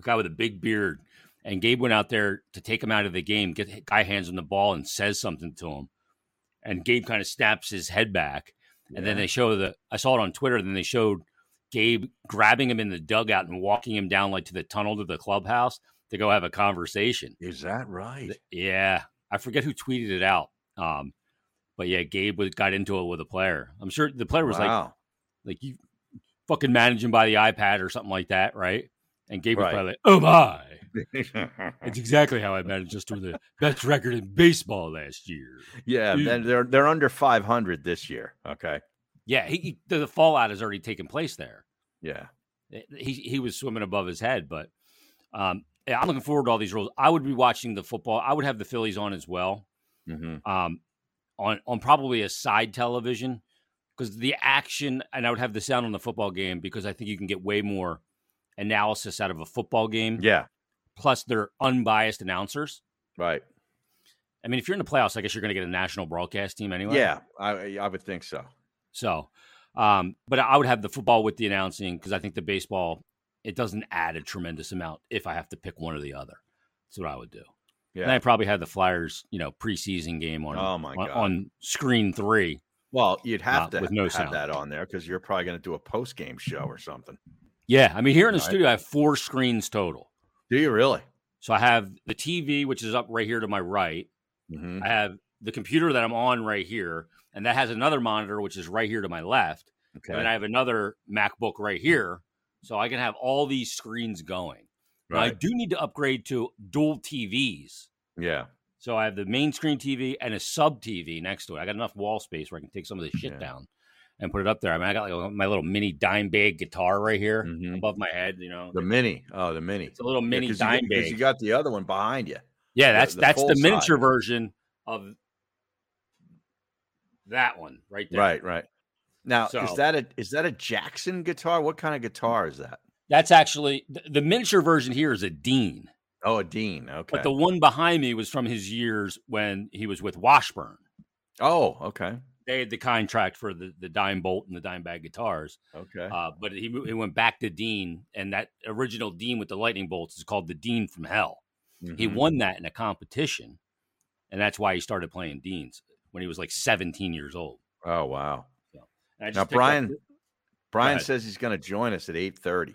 guy with a big beard, and Gabe went out there to take him out of the game. Get guy hands him the ball and says something to him, and Gabe kind of snaps his head back, and then they show the I saw it on Twitter. Then they showed Gabe grabbing him in the dugout and walking him down like to the tunnel to the clubhouse to go have a conversation. Is that right? Yeah, I forget who tweeted it out. Um, but yeah, Gabe was, got into it with a player. I'm sure the player was like, wow. like you fucking manage him by the iPad or something like that, right? And Gabe was probably like, oh my. It's exactly how I managed us to the best record in baseball last year. yeah, Dude. they're they're under 500 this year. Okay. Yeah, he, he- the, fallout has already taken place there. Yeah. He he was swimming above his head, but um, yeah, I'm looking forward to all these rules. I would be watching the football. I would have the Phillies on as well. hmm um, on on probably a side television because the action, and I would have the sound on the football game because I think you can get way more analysis out of a football game. Yeah. Plus, they're unbiased announcers. Right. I mean, if you're in the playoffs, I guess you're going to get a national broadcast team anyway. Yeah. I I would think so. So, um, but I would have the football with the announcing because I think the baseball it doesn't add a tremendous amount if I have to pick one or the other. That's what I would do. And Yeah. I probably had the Flyers, you know, preseason game on Oh my on, god. on screen three. well, you'd have uh, to with no have sound. that on there because you're probably going to do a post game show or something. Yeah, I mean, here in the Right. studio, I have four screens total. Do you really? So I have the TV, which is up right here to my right. hmm I have the computer that I'm on right here, and that has another monitor, which is right here to my left. Okay. And I have another MacBook right here, so I can have all these screens going. Now, I do need to upgrade to dual TVs. Yeah. So I have the main screen TV and a sub TV next to it. I got enough wall space where I can take some of this shit Yeah. down and put it up there. I mean, I got like my little mini Dimebag guitar right here Mhm. above my head. You know, The mini. Oh, the mini. it's a little mini Yeah, dime you, bag. You got the other one behind you. Yeah, that's the that's the miniature size. version of that one right there. Right. Right. Now, So- is that a is that a Jackson guitar? What kind of guitar is that? That's actually the, the miniature version here is a Dean, Oh, a Dean. Okay. but the one behind me was from his years when he was with Washburn. oh, okay. They had the contract for the, the dime bolt and the Dimebag guitars, Okay. uh, but he, he went back to Dean, and that original Dean with the lightning bolts is called the Dean from Hell. He Mhm. won that in a competition, and that's why he started playing Deans when he was like 17 years old. Oh, wow. Just Now, Brian, Brian says he's going to join us at eight thirty.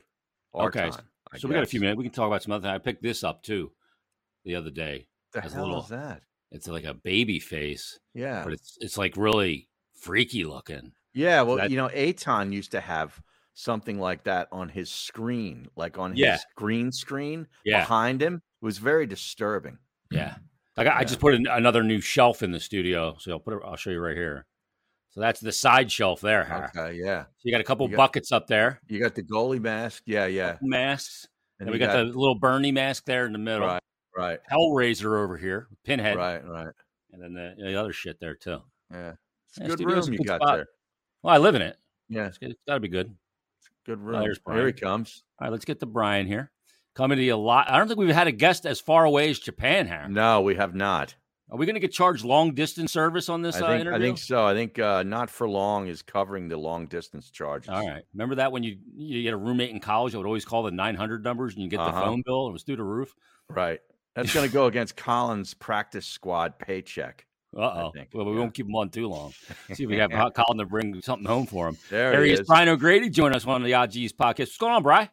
Our Okay, time. So we got a few minutes. We can talk about some other thing. I picked this up too the other day. The hell little- is that? It's like a baby face, Yeah. but it's it's like really freaky looking. Yeah. Well, that- you know, Aton used to have something like that on his screen, like on Yeah. his green screen Yeah, behind him. It was very disturbing. yeah. I got, I just put an, another new shelf in the studio, so I'll put it. I'll show you right here. So that's the side shelf there. Okay. Yeah. So you got a couple got- buckets up there, You got the goalie mask. Yeah. Yeah. masks, and, we you got, the little Bernie mask there in the middle. Right. Right. Hellraiser over here, Pinhead, Right. Right. and then the, the other shit there too. Yeah. It's a Yeah, good room you good got spot. there. Well, I live in it. Yeah. It's, it's got to be good. Good Oh, room. there's Here he comes. All right, let's get to Brian here. Coming to you a lot. I don't think we've had a guest as far away as Japan, Harry. No, we have not. Are we going to get charged long distance service on this I uh, think, I think so. I think uh, not for long is covering the long distance charges. All right. Remember that when you you had a roommate in college that would always call the 900 numbers and you get the Uh-huh. phone bill it was through the roof? Right. That's going to go against Colin's practice squad paycheck. Uh oh. Well, we yeah. won't keep him on too long. See if we have Colin to bring something home for him. There, There he he is. is. Brian O'Grady joining us on the Odd G's podcast. What's going on, Brian?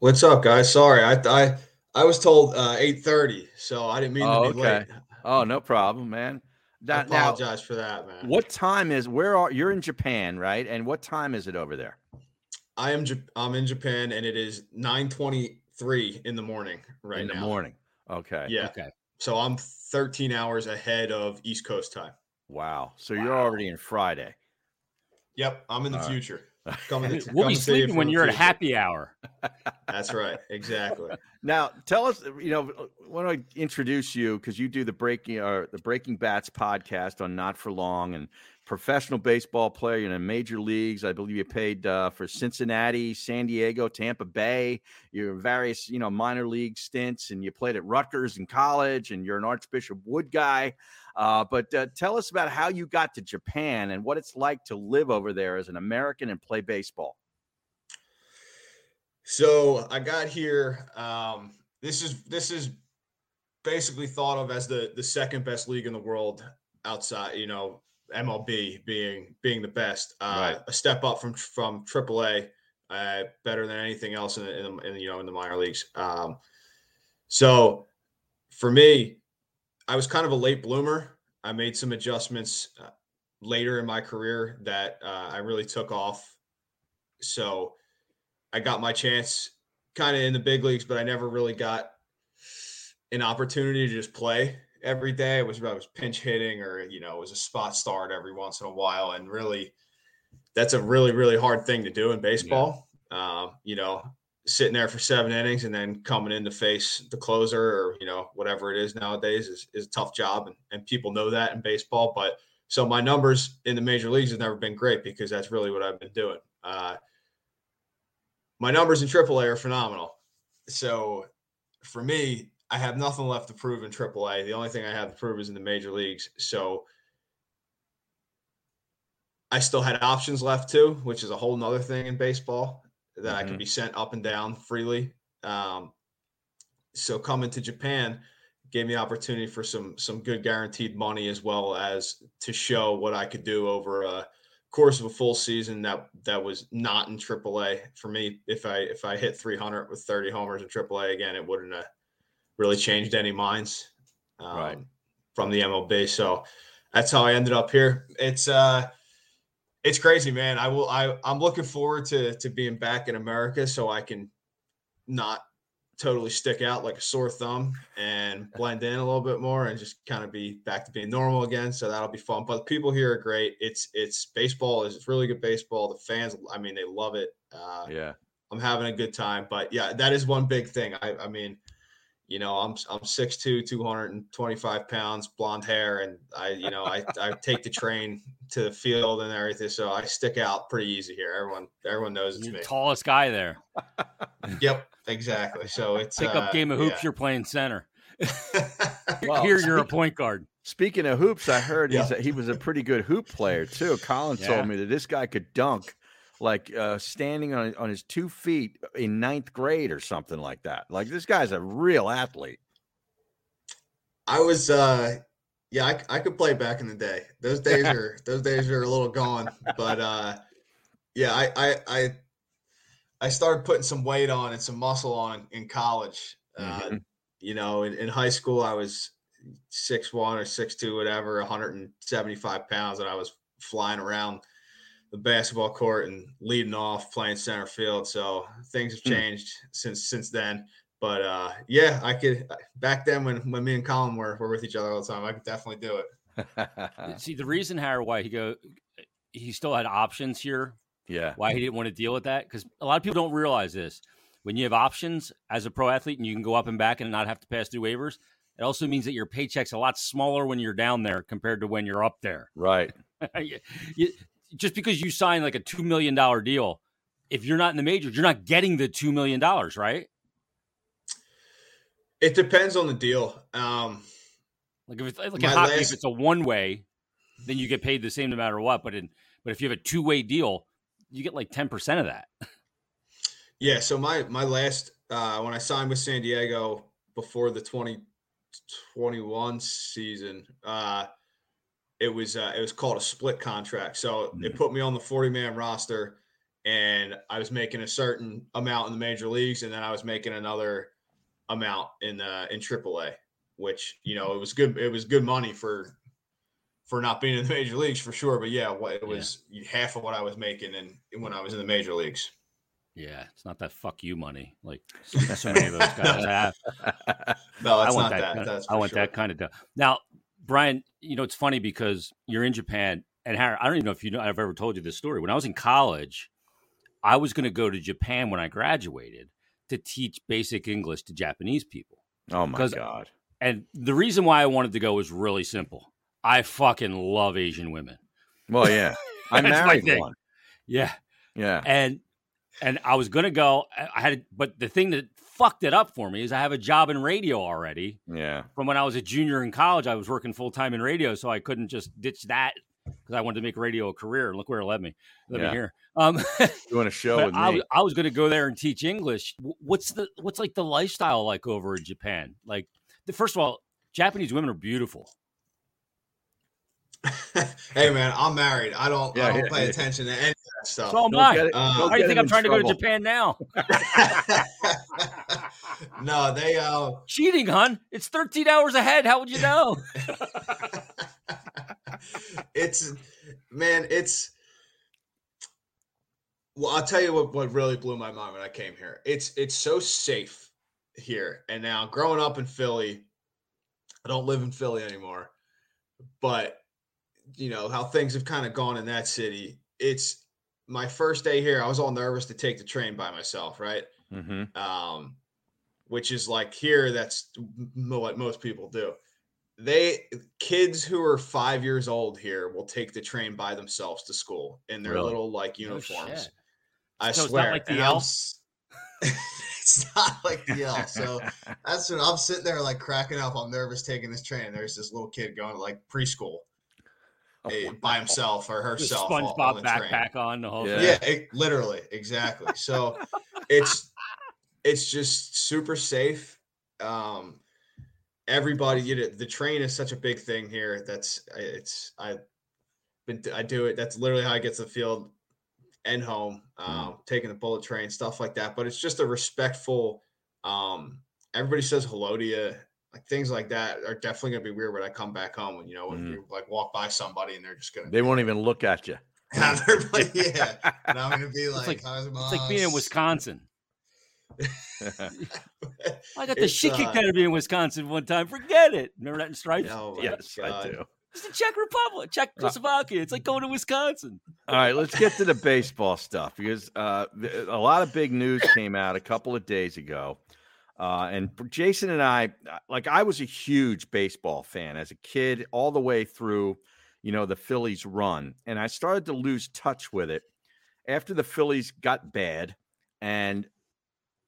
What's up, guys? Sorry, I I I was told uh, eight thirty, so I didn't mean Oh, to be okay. late. Oh, no problem, man. I Now, now, apologize for that, man. what time is? Where are you're in Japan, right? And what time is it over there? I am I'm in Japan, and it is nine twenty three in the morning right in the morning. Okay. Yeah, Okay. so I'm thirteen hours ahead of East Coast time. Wow. So you're already in Friday. Yep, I'm in the All right. future. Coming to, We'll coming be to you sleeping when you're at future. happy hour. That's right. Exactly. Now, tell us. You know, want to introduce you because you do the breaking or the Breaking Bats podcast on Not for Long and professional baseball player in the major leagues. I believe you played uh, for Cincinnati, San Diego, Tampa Bay. Your various you know minor league stints, and you played at Rutgers in college, and you're an Archbishop Wood guy. Uh, but uh, tell us about how you got to Japan and what it's like to live over there as an American and play baseball. So I got here. Um, this is this is basically thought of as the the second best league in the world outside. You know, MLB being being the best. Uh, Right. A step up from from AAA, uh, better than anything else in, in, in you know in the minor leagues. Um, so for me, I was kind of a late bloomer. I made some adjustments uh, later in my career that uh, I really took off. So I got my chance kind of in the big leagues, but I never really got an opportunity to just play every day. It was I was pinch hitting or you know, it was a spot start every once in a while. And really that's a really, really hard thing to do in baseball. Um, you know, sitting there for seven innings and then coming in to face the closer or, you know, whatever it is nowadays is, is a tough job. And, and people know that in baseball. But so my numbers in the major leagues have never been great because that's really what I've been doing. Uh, my numbers in AAA are phenomenal. So for me, I have nothing left to prove in AAA. The only thing I have to prove is in the major leagues. So I still had options left too, which is a whole nother thing in baseball that I Mhm. could be sent up and down freely. Um, so coming to Japan gave me opportunity for some some good guaranteed money as well as to show what I could do over a course of a full season that that was not in AAA for me. If I if I hit 300 with 30 homers in AAA again, it wouldn't have really changed any minds um, Right. from the MLB. So that's how I ended up here. It's uh it's crazy, man. I will I I'm looking forward to to being back in America so I can not totally stick out like a sore thumb and blend in a little bit more and just kind of be back to being normal again. So that'll be fun. But the people here are great. It's it's baseball is it's really good baseball. The fans, I mean, they love it. Uh, Yeah. I'm having a good time. But yeah, that is one big thing. I, I mean, you know, I'm I'm 6'2", 225 pounds, blonde hair, and I, you know, I, I take the train to the field and everything. So I stick out pretty easy here. Everyone everyone knows it's You're me. the tallest guy there. Yep, exactly. So it's Pick up uh, game of hoops. yeah. You're playing center. Well, Here, you're a point guard. Speaking of hoops, I heard Yeah. he's a, he was a pretty good hoop player too. Colin Yeah. told me that this guy could dunk like uh, standing on on his two feet in ninth grade or something like that. Like this guy's a real athlete. I was uh yeah, I, I could play back in the day. Those days are those days are a little gone. But uh yeah, I I I, I started putting some weight on and some muscle on in college. Uh, Mhm. you know, in, in high school I was six one or six two, whatever, 175 pounds, and I was flying around the basketball court and leading off playing center field. So things have Hmm. changed since since then. But uh, yeah, I could back then when when me and Colin were were with each other all the time, I could definitely do it. See, the reason Harry why he go, he still had options here. yeah. Why he didn't want to deal with that because a lot of people don't realize this. When you have options as a pro athlete and you can go up and back and not have to pass through waivers, it also means that your paycheck's a lot smaller when you're down there compared to when you're up there. Right. You- you- just because you sign like a two million dollar deal, if you're not in the majors, you're not getting the two million dollars, right? It depends on the deal. Um, Like if it's like in hockey, last- if it's a one way, then you get paid the same no matter what. But in but if you have a two way deal, you get like ten percent of that. yeah, so my my last uh, when I signed with San Diego before the 2021 season, uh, it was uh, it was called a split contract. So it put me on the 40 man roster, and I was making a certain amount in the major leagues, and then I was making another amount in uh, in AAA, which you know it was good. It was good money for for not being in the major leagues for sure. But yeah, it was half of what I was making and when I was in the major leagues. Yeah, it's not that fuck you money like so, many of those guys have. No, I want not that. that. kind- That's I want sure. that kind of deal. Now, Brian, you know it's funny because you're in Japan, and Harry, I don't even know if you know. I've ever told you this story. When I was in college, I was going to go to Japan when I graduated to teach basic English to Japanese people. Oh my god. And the reason why I wanted to go was really simple. I fucking love Asian women. Well, yeah. I married one. Yeah. Yeah. And and I was gonna go. I I had, but the thing that fucked it up for me is I have a job in radio already Yeah. from when I was a junior in college. I was working full time in radio, so I couldn't just ditch that because I wanted to make radio a career. And look where it led me. Led Yeah. me here. Um, Doing a show with I, me. was- I was going to go there and teach English. What's the what's like the lifestyle like over in Japan? Like, the, first of all, Japanese women are beautiful. hey man, I'm married. I don't Yeah, I don't yeah, pay yeah. attention to any of that stuff. So am I. Uh, Why do you think I'm in trying to go to. Japan now? no, they uh Cheating, hun. It's 13 hours ahead. How would you know? it's man, it's well, I'll tell you what what really blew my mind when I came here. It's it's so safe here. And now growing up in Philly, I don't live in Philly anymore, but you know how things have kind of gone in that city. It's my first day here. I was all nervous to take the train by myself, right? Mm-hmm. um, which is like here. That's what most people do. They kids who are five years old here will take the train by themselves to school in their Really? little like Oh, uniforms. shit. I So it's not swear, like the and I'm elf? s- it's not like the elf. So that's when I'm sitting there like cracking up. I'm nervous taking this train. There's this little kid going to like preschool eh, by himself or The herself. on- on SpongeBob the train. backpack on the whole Yeah. Yeah, it, literally, exactly. So it's it's just super safe. Um, everybody, you know, the train is such a big thing here. That's it's I been I do it. That's literally how I get to the field and home. Um, taking the bullet train, stuff like that. But it's just a respectful. Um, everybody says hello to you. Like things like that are definitely gonna be weird when I come back home. When you know when Mm. you like walk by somebody and they're just gonna They won't even look at you. have their like, yeah. And I'm gonna be like, like- It's like being in Wisconsin. I got the It's, shit kicked uh, out of me in Wisconsin one time. Forget it. Remember that in Stripes? Oh my yes, I do. It's the Czech Republic, Czechoslovakia. It's like going to Wisconsin. All right, let's get to the baseball stuff because uh, a lot of big news came out a couple of days ago. Uh, and Jason and I, uh, like, I was a huge baseball fan as a kid, all the way through, you know, the Phillies run. And I started to lose touch with it after the Phillies got bad and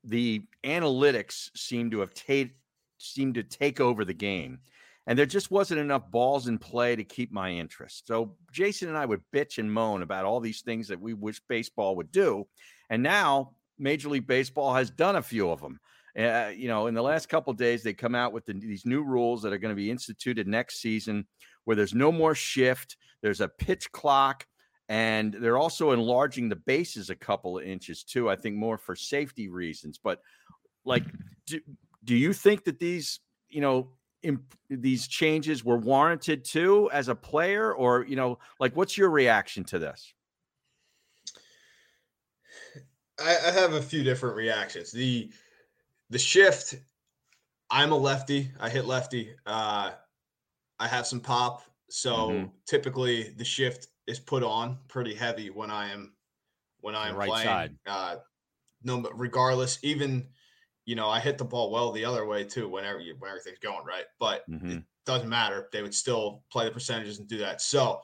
the analytics seemed to have ta- seemed to take over the game and there just wasn't enough balls in play to keep my interest. So Jason and I would bitch and moan about all these things that we wish baseball would do, and now Major League Baseball has done a few of them. Uh, you know, in the last couple days, they come out with the, these new rules that are going to be instituted next season, where there's no more shift, there's a pitch clock, and they're also enlarging the bases a couple of inches too. I think more for safety reasons. But like, do, do you think that these, you know, imp- these changes were warranted too as a player or you know like what's your reaction to this I, I have a few different reactions. The the shift. I'm a lefty. I hit lefty. Uh, I have some pop, so Mhm. typically the shift is put on pretty heavy when I am when I am right playing. side. Uh, no, but regardless, even you know, I hit the ball well the other way too. Whenever you when everything's going right, but Mhm. it doesn't matter. They would still play the percentages and do that. So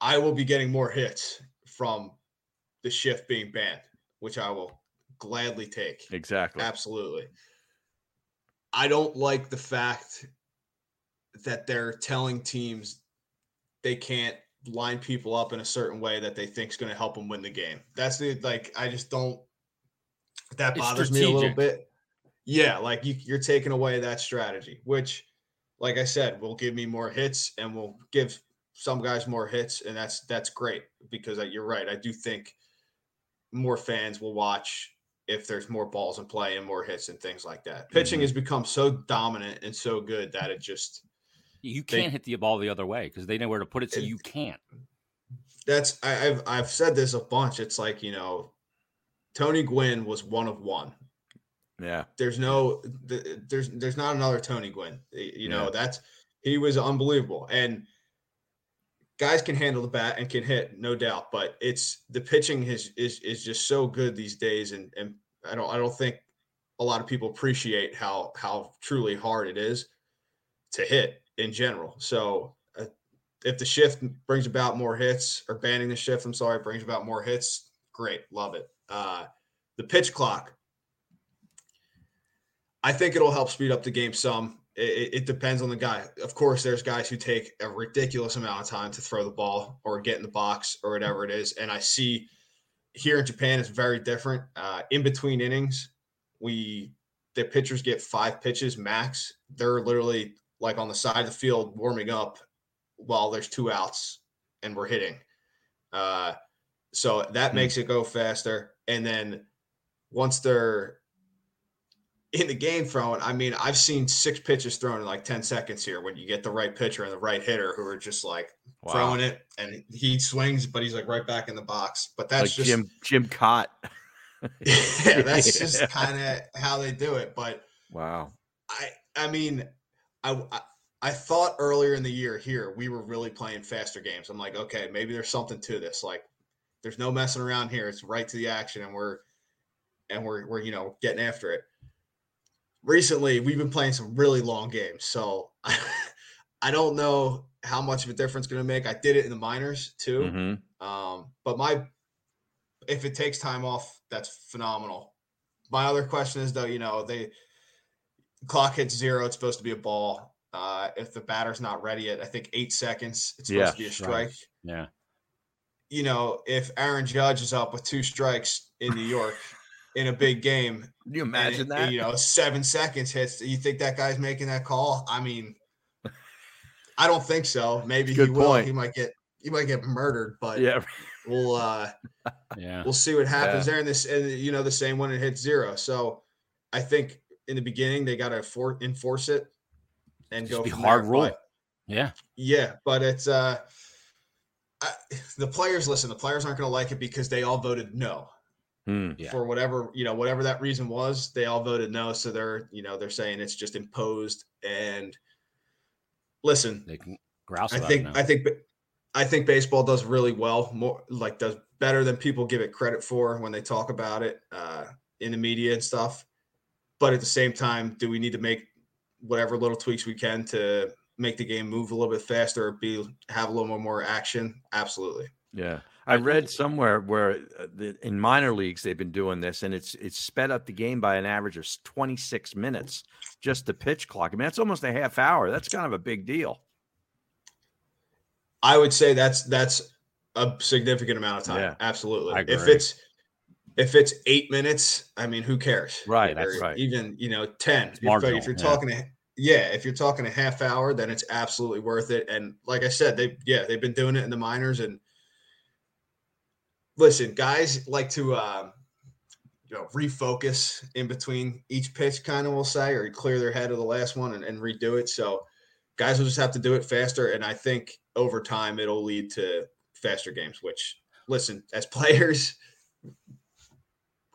I will be getting more hits from the shift being banned, which I will gladly take. exactly Absolutely. I don't like the fact that they're telling teams they can't line people up in a certain way that they think is going to help them win the game. That's the like I just don't that bothers me a little bit. Yeah, like you, you're taking away that strategy, which, like I said, will give me more hits and will give some guys more hits, and that's that's great because uh, you're right. I do think more fans will watch if there's more balls in play and more hits and things like that. Pitching Mhm. has become so dominant and so good that it just You can't hit the ball the other way because they know where to put it, so It- you can't. that's I, I've I've said this a bunch. It's like you know, Tony Gwynn was one of one. yeah There's no there's there's not another Tony Gwynn. You know Yeah. that's he was unbelievable. And guys can handle the bat and can hit, no doubt. But it's the pitching is is is just so good these days, and and I don't I don't think a lot of people appreciate how how truly hard it is to hit in general. So uh, if the shift brings about more hits or banning the shift, I'm sorry, brings about more hits, great, love it. Uh, the pitch clock, I think it'll help speed up the game some. It, it, depends on the guy. Of course, there's guys who take a ridiculous amount of time to throw the ball or get in the box or whatever it is. And I see here in Japan, it's very different. Uh, in between innings, we the pitchers get five pitches max. They're literally like on the side of the field warming up while there's two outs and we're hitting. Uh, so that mm-hmm. makes it go faster. And then once they're in the game throwing, I mean, I've seen six pitches thrown in like 10 seconds here when you get the right pitcher and the right hitter who are just like wow. throwing it and he swings, but he's like right back in the box. But that's like just Jim Jim Kaat. yeah, that's just kind of how they do it. But wow. I I mean, I, I I thought earlier in the year here we were really playing faster games. I'm like, okay, maybe there's something to this. Like, there's no messing around here. It's right to the action, and we're and we're we're you know getting after it recently we've been playing some really long games. So I, don't know how much of a difference going to make. I did it in the minors too. Mm-hmm. Um, but my, if it takes time off, that's phenomenal. My other question is though, you know, they clock hits zero. It's supposed to be a ball. Uh, if the batter's not ready at, I think eight seconds, it's supposed yeah, to be a strike. Right. Yeah. You know, if Aaron Judge is up with two strikes in New York, in a big game. Can you imagine and, that? You know, seven seconds hits. Do you think that guy's making that call? I mean, I don't think so. Maybe he will. Point. He might get he might get murdered, but yeah, we'll uh yeah we'll see what happens yeah. there. And this and you know the same when it hits zero. So I think in the beginning they got to for, enforce it and Just go hard there. rule. But, yeah, yeah, but it's uh. I, the players listen. The players aren't going to like it because they all voted no. Mm, yeah. for whatever you know whatever that reason was they all voted no so they're you know they're saying it's just imposed and listen they can grouse i think i think i think baseball does really well more like does better than people give it credit for when they talk about it uh, in the media and stuff. But at the same time do we need to make whatever little tweaks we can to make the game move a little bit faster or be have a little more, more action? Absolutely. Yeah I read somewhere where uh, the, in minor leagues they've been doing this, and it's it's sped up the game by an average of 26 minutes, just the pitch clock. I mean, that's almost a half hour. That's kind of a big deal. I would say that's that's a significant amount of time. Yeah, Absolutely. If it's if it's eight minutes, I mean, who cares? Right. That's right. Even you know, ten. If, if, you're talking yeah. yeah, if you're talking a half hour, then it's absolutely worth it. And like I said, they yeah they've been doing it in the minors and listen, guys like to uh, you know refocus in between each pitch, kind of we'll say, or clear their head of the last one and, and redo it. So guys will just have to do it faster, and I think over time it'll lead to faster games. Which listen, as players,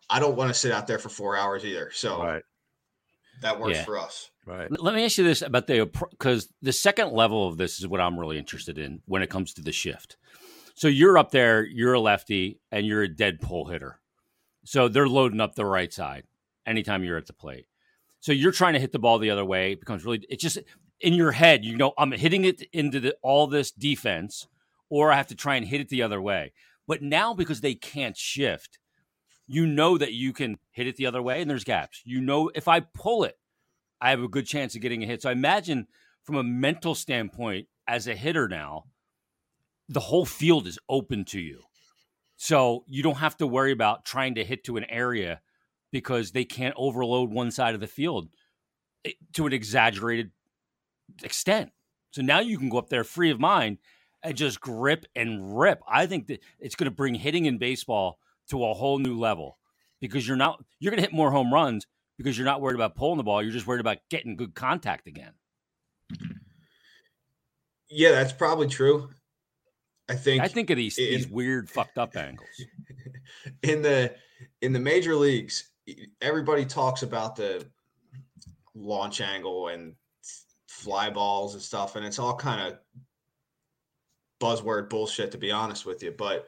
I don't want to sit out there for four hours either. So right. that works yeah. for us. Right. Let me ask you this about the because the second level of this is what I'm really interested in when it comes to the shift. So you're up there, you're a lefty, and you're a dead pull hitter. So they're loading up the right side anytime you're at the plate. So you're trying to hit the ball the other way. It becomes really, it's just in your head, you know, I'm hitting it into the, all this defense, or I have to try and hit it the other way. But now, because they can't shift, you know that you can hit it the other way and there's gaps. You know, if I pull it, I have a good chance of getting a hit. So I imagine from a mental standpoint, as a hitter now, the whole field is open to you. So you don't have to worry about trying to hit to an area because they can't overload one side of the field eh, to an exaggerated extent. So now you can go up there free of mind and just grip and rip. I think that it's going to bring hitting in baseball to a whole new level because you're not you're going to hit more home runs because you're not worried about pulling the ball. You're just worried about getting good contact again. Yeah, that's probably true. I think I think of these in, these weird fucked up angles. In the in the major leagues, everybody talks about the launch angle and fly balls and stuff, and it's all kind of buzzword bullshit to be honest with you, but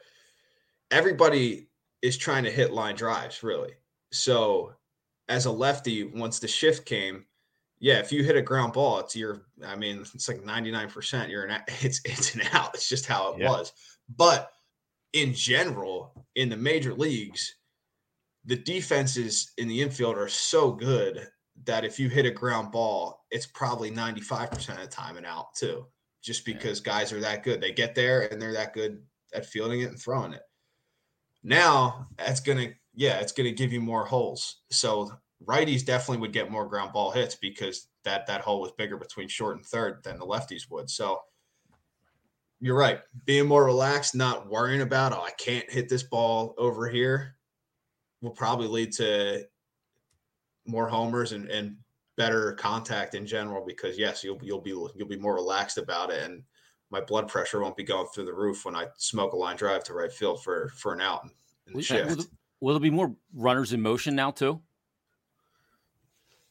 everybody is trying to hit line drives really. So as a lefty, once the shift came, yeah, if you hit a ground ball, it's your. I mean, it's like ninety nine percent. You're an. It's it's an out. It's just how it Yeah. was. But in general, in the major leagues, the defenses in the infield are so good that if you hit a ground ball, it's probably ninety five percent of the time an out too. Just Yeah. because guys are that good, they get there and they're that good at fielding it and throwing it. Now that's gonna, yeah, it's gonna give you more holes. So righties definitely would get more ground ball hits because that that hole was bigger between short and third than the lefties would. So you're right. Being more relaxed, not worrying about, oh, I can't hit this ball over here, will probably lead to more homers and, and better contact in general. Because yes, you'll you'll be you'll be more relaxed about it, and my blood pressure won't be going through the roof when I smoke a line drive to right field for for an out in the Will, will there be more runners in motion now too?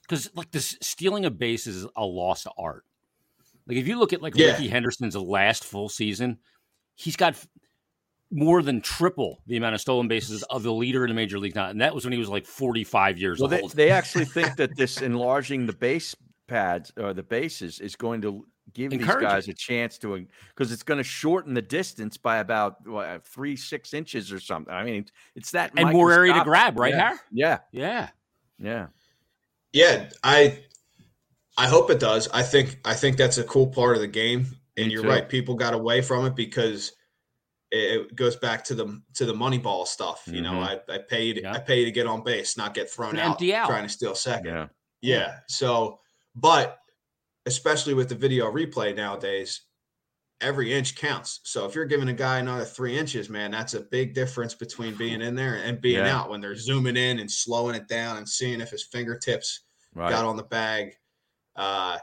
Because like this stealing a base is a loss lost art. Like if you look at like Yeah. Rickey Henderson's last full season, he's got more than triple the amount of stolen bases of the leader in the major league now, and that was when he was like forty five years Well, old. they actually think that this enlarging the base pads or the bases is going to give these guys a chance to because it's going to shorten the distance by about what, uh, three six inches or something. I mean, it's that and more area to grab, right, Yeah. Har? Yeah, Yeah. yeah. Yeah, I I hope it does. I think I think that's a cool part of the game. And Me you're too. right, people got away from it because it, it goes back to the to the money ball stuff. You know, I, I paid Mm-hmm. Yeah. I pay to get on base, not get thrown out, empty out. trying to steal second. Yeah. Yeah. So, but especially with the video replay nowadays, every inch counts. So if you're giving a guy another three inches, man, that's a big difference between being in there and being Yeah. out when they're zooming in and slowing it down and seeing if his fingertips Right. got on the bag. Uh,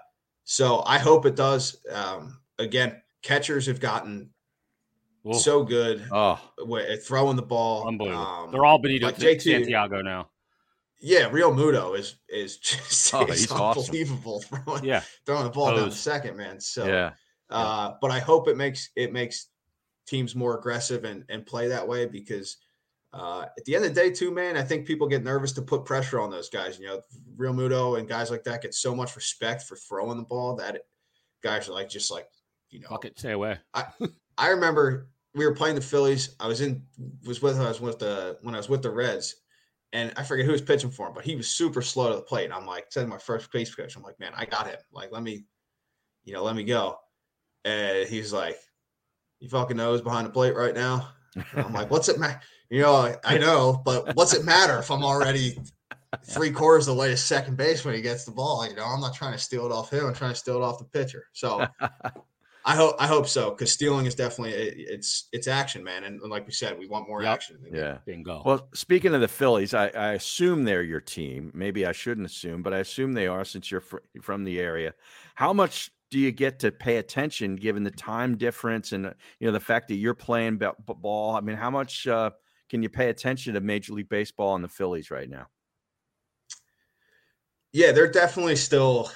so I hope it does. Um, again, catchers have gotten Ooh, so good Oh, with throwing the ball. unbelievable. Um, They're all Benito like JT Santiago now. yeah, Realmuto is is just Oh, he's awesome. unbelievable throwing, Yeah. throwing the ball down the second, man. So yeah. Uh, but I hope it makes it makes teams more aggressive and and play that way because uh, at the end of the day, too, man, I think people get nervous to put pressure on those guys. You know, Realmuto and guys like that get so much respect for throwing the ball that it, guys are like just like you know. Fuck it, stay away. I I remember we were playing the Phillies. I was in was with I was with the when I was with the Reds, and I forget who was pitching for him, but he was super slow to the plate. And I'm like, said my first base coach, I'm like, man, I got him. Like, let me, you know, let me go. And he's like, you fucking nose behind the plate right now. And I'm like, what's it matter? You know, I, I know, but what's it matter if I'm already three quarters of the way to second base when he gets the ball? You know, I'm not trying to steal it off him. I'm trying to steal it off the pitcher. So I hope I hope so because stealing is definitely it- it's it's action, man. And like we said, we want more Yep. action. in the game. Yeah. Bingo. Well, speaking of the Phillies, I, I assume they're your team. Maybe I shouldn't assume, but I assume they are since you're fr- from the area. How much do you get to pay attention given the time difference and uh, you know the fact that you're playing b- b- ball? I mean, how much uh, can you pay attention to Major League Baseball and the Phillies right now? Yeah, they're definitely still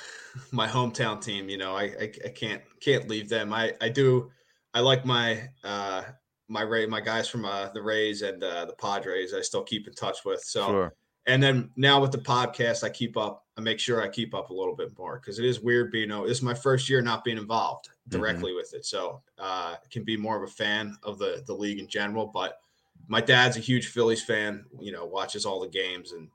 my hometown team. You know, I, I I can't can't leave them. I I do. I like my uh my Ray my guys from uh, the Rays and uh, the Padres. I still keep in touch with. So Sure. and then now with the podcast, I keep up. I make sure I keep up a little bit more because it is weird being. oh, This is my first year not being involved directly with it, so uh, can be more of a fan of the the league in general. But my dad's a huge Phillies fan. You know, watches all the games and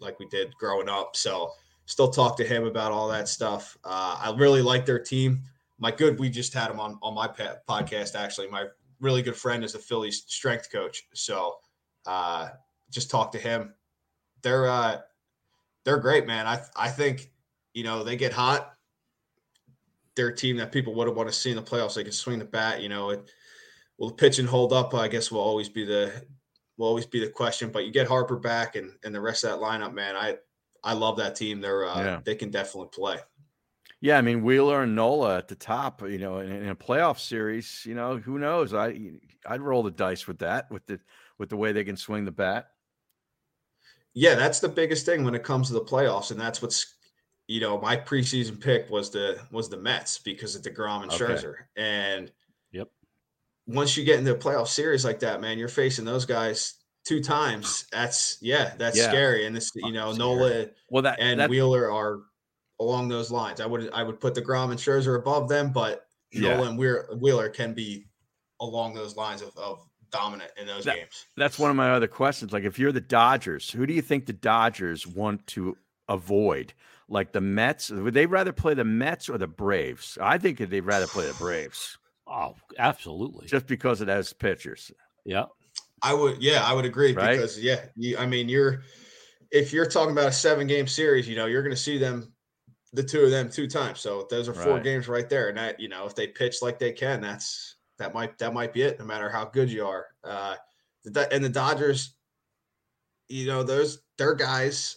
like we did growing up. So still talk to him about all that stuff. Uh, I really like their team. My good, we just had him on on my podcast. Actually, my really good friend is the Phillies strength coach. So uh, just talk to him. They're uh, they're great, man. I I think you know they get hot. They're a team that people would have want to see in the playoffs. They can swing the bat. You know, it, will the pitch and hold up? I guess will always be the will always be the question. But you get Harper back and and the rest of that lineup, man. I I love that team. They're uh, Yeah. they can definitely play. Yeah, I mean Wheeler and Nola at the top. You know, in, in a playoff series, you know, who knows? I I'd roll the dice with that with the with the way they can swing the bat. Yeah, that's the biggest thing when it comes to the playoffs, and that's what's you know my preseason pick was the was the Mets because of Degrom and Okay. Scherzer, and Yep. once you get into a playoff series like that, man, you're facing those guys two times. That's yeah, that's Yeah. scary. And this, you know, Nola Well, that and that, Wheeler are along those lines. I would I would put deGrom and Scherzer above them, but Yeah. Nola and Wheeler, Wheeler can be along those lines of, of dominant in those That- games. that's one of my other questions. Like, if you're the Dodgers, who do you think the Dodgers want to avoid? Like the Mets? Would they rather play the Mets or the Braves? I think they'd rather play the Braves Oh, absolutely. just because it has pitchers. yeah. I would, yeah, I would agree Right? because yeah, you, I mean, you're if you're talking about a seven game series, you know, you're going to see them, the two of them, two times. So those are four Right. games right there, and that you know, if they pitch like they can, that's that might that might be it. No matter how good you are, uh, and the Dodgers, you know, those their guys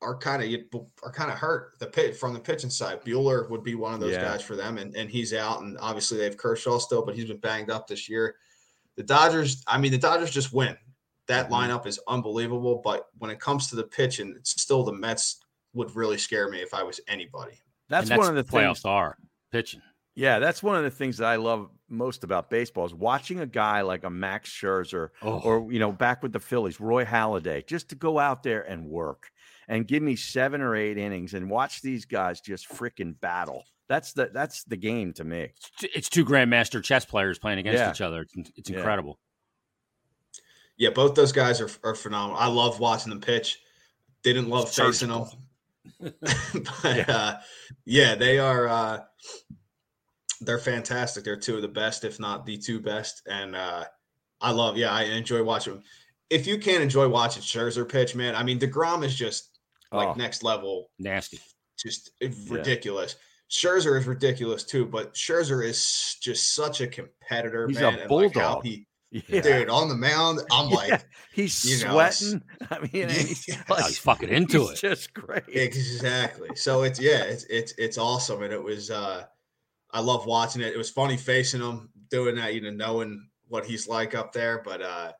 are kind of are kind of hurt the pit from the pitching side. Buehler would be one of those Yeah. guys for them, and and he's out, and obviously they have Kershaw still, but he's been banged up this year. The Dodgers, I mean, the Dodgers just win. That Mhm. lineup is unbelievable, but when it comes to the pitching, it's still the Mets would really scare me if I was anybody. That's, And one of the playoffs things. are pitching. Yeah, that's one of the things that I love most about baseball is watching a guy like a Max Scherzer Oh, or you know back with the Phillies, Roy Halladay, just to go out there and work and give me seven or eight innings and watch these guys just freaking battle. That's the that's the game to me. it's two grandmaster chess players playing against Yeah. each other. It's, it's incredible. Yeah, both those guys are, are phenomenal. I love watching them pitch. Didn't love facing them. but Yeah. uh, yeah, they are uh, they're fantastic. They're two of the best, if not the two best. And uh, I love, yeah, I enjoy watching them. If you can't enjoy watching Scherzer pitch, man, I mean, DeGrom is just like Oh. next level Nasty. just ridiculous. Scherzer is ridiculous too, but Scherzer is just such a competitor, He's a man. and, like, how bulldog. he, Yeah. dude, on the mound, I'm Yeah. like, he's you know, sweating. I mean, he's, Yeah. like- he's fucking into he's it. Just great. exactly. So it's yeah, it's it's it's awesome, and it was. uh I love watching it. It was funny facing him, doing that, you know, knowing what he's like up there. But uh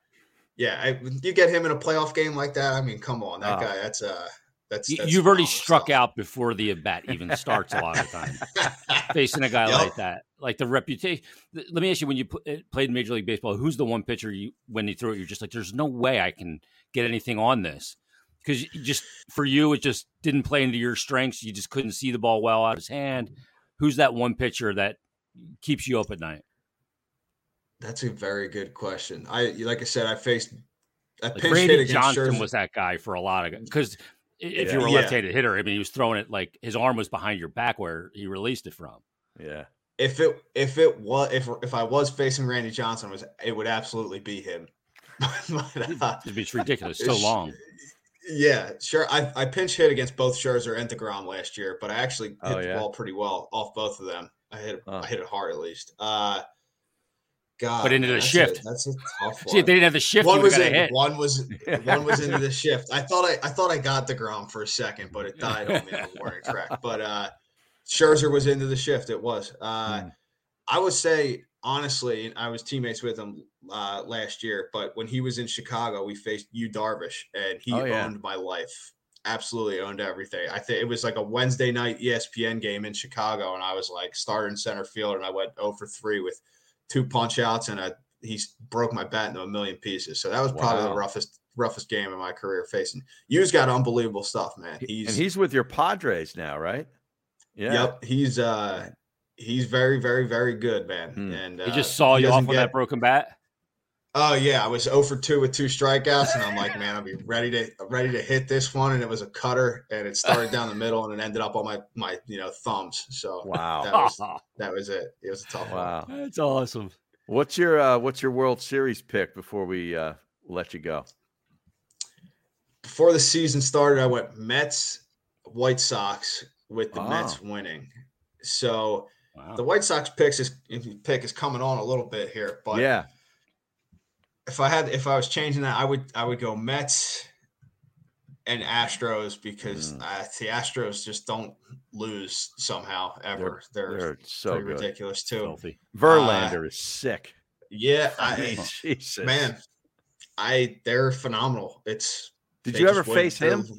yeah, I, you get him in a playoff game like that. I mean, come on, that Oh. guy. That's uh, that's, that's You've already struck stuff. out before the at bat even starts a lot of the time. Facing a guy Yep. like that, like the reputation. Let me ask you: When you uh, played Major League Baseball, who's the one pitcher you when you throw it, you're just like, "There's no way I can get anything on this," because just for you, it just didn't play into your strengths. You just couldn't see the ball well out of his hand. Who's that one pitcher that keeps you up at night? That's a very good question. I like I said, I faced I Like pinch hit Randy against Johnson Scherzer. was that guy for a lot of because if you Yeah. were a left-handed hitter, I mean, he was throwing it like his arm was behind your back where he released it from. Yeah. if it if it was if if I was facing Randy Johnson, was it would absolutely be him. But, uh, It'd be it's ridiculous, so long. Yeah, sure. I, I pinch hit against both Scherzer and Degrom last year, but I actually hit Oh, the yeah? ball pretty well off both of them. I hit Oh. I hit it hard at least. Uh, God, But into the that's shift. A, that's a tough See, if they didn't have the shift, One was in. hit. One was one was into the shift. I thought I I thought I got Degrom for a second, but it died on me on the warning track. But uh, Scherzer was into the shift. It was. Uh, Hmm. I would say honestly, I was teammates with him uh, last year, but when he was in Chicago, we faced Yu Darvish, and he Oh, yeah. owned my life. Absolutely owned everything. I think it was like a Wednesday night ESPN game in Chicago, and I was like starting center field, and I went 0 for 3 with two punch outs, and a, he broke my bat into a million pieces. So that was probably the roughest roughest game in my career facing. Yu's got unbelievable stuff, man. He's and he's with your Padres now, right? Yeah. Yep, he's uh he's very, very, very good, man. Hmm. And He uh, just saw you off doesn't on get- that broken bat. Oh yeah, I was 0 for 2 with two strikeouts, and I'm like, man, I'll be ready to ready to hit this one. And it was a cutter, and it started down the middle, and it ended up on my my you know thumbs. So Wow. that was that was it. It was a tough one. Wow. That's awesome. What's your uh what's your World Series pick before we uh let you go? Before the season started, I went Mets, White Sox with the Ah. Mets winning. So Wow. the White Sox picks is pick is coming on a little bit here, but yeah. if I had if I was changing that, I would I would go Mets and Astros because Mm. uh, the Astros just don't lose somehow ever. They're, They're so pretty good. ridiculous too. Filthy. Verlander is sick. Yeah, I I Jesus. man, I they're phenomenal. It's Did you ever face him? they're-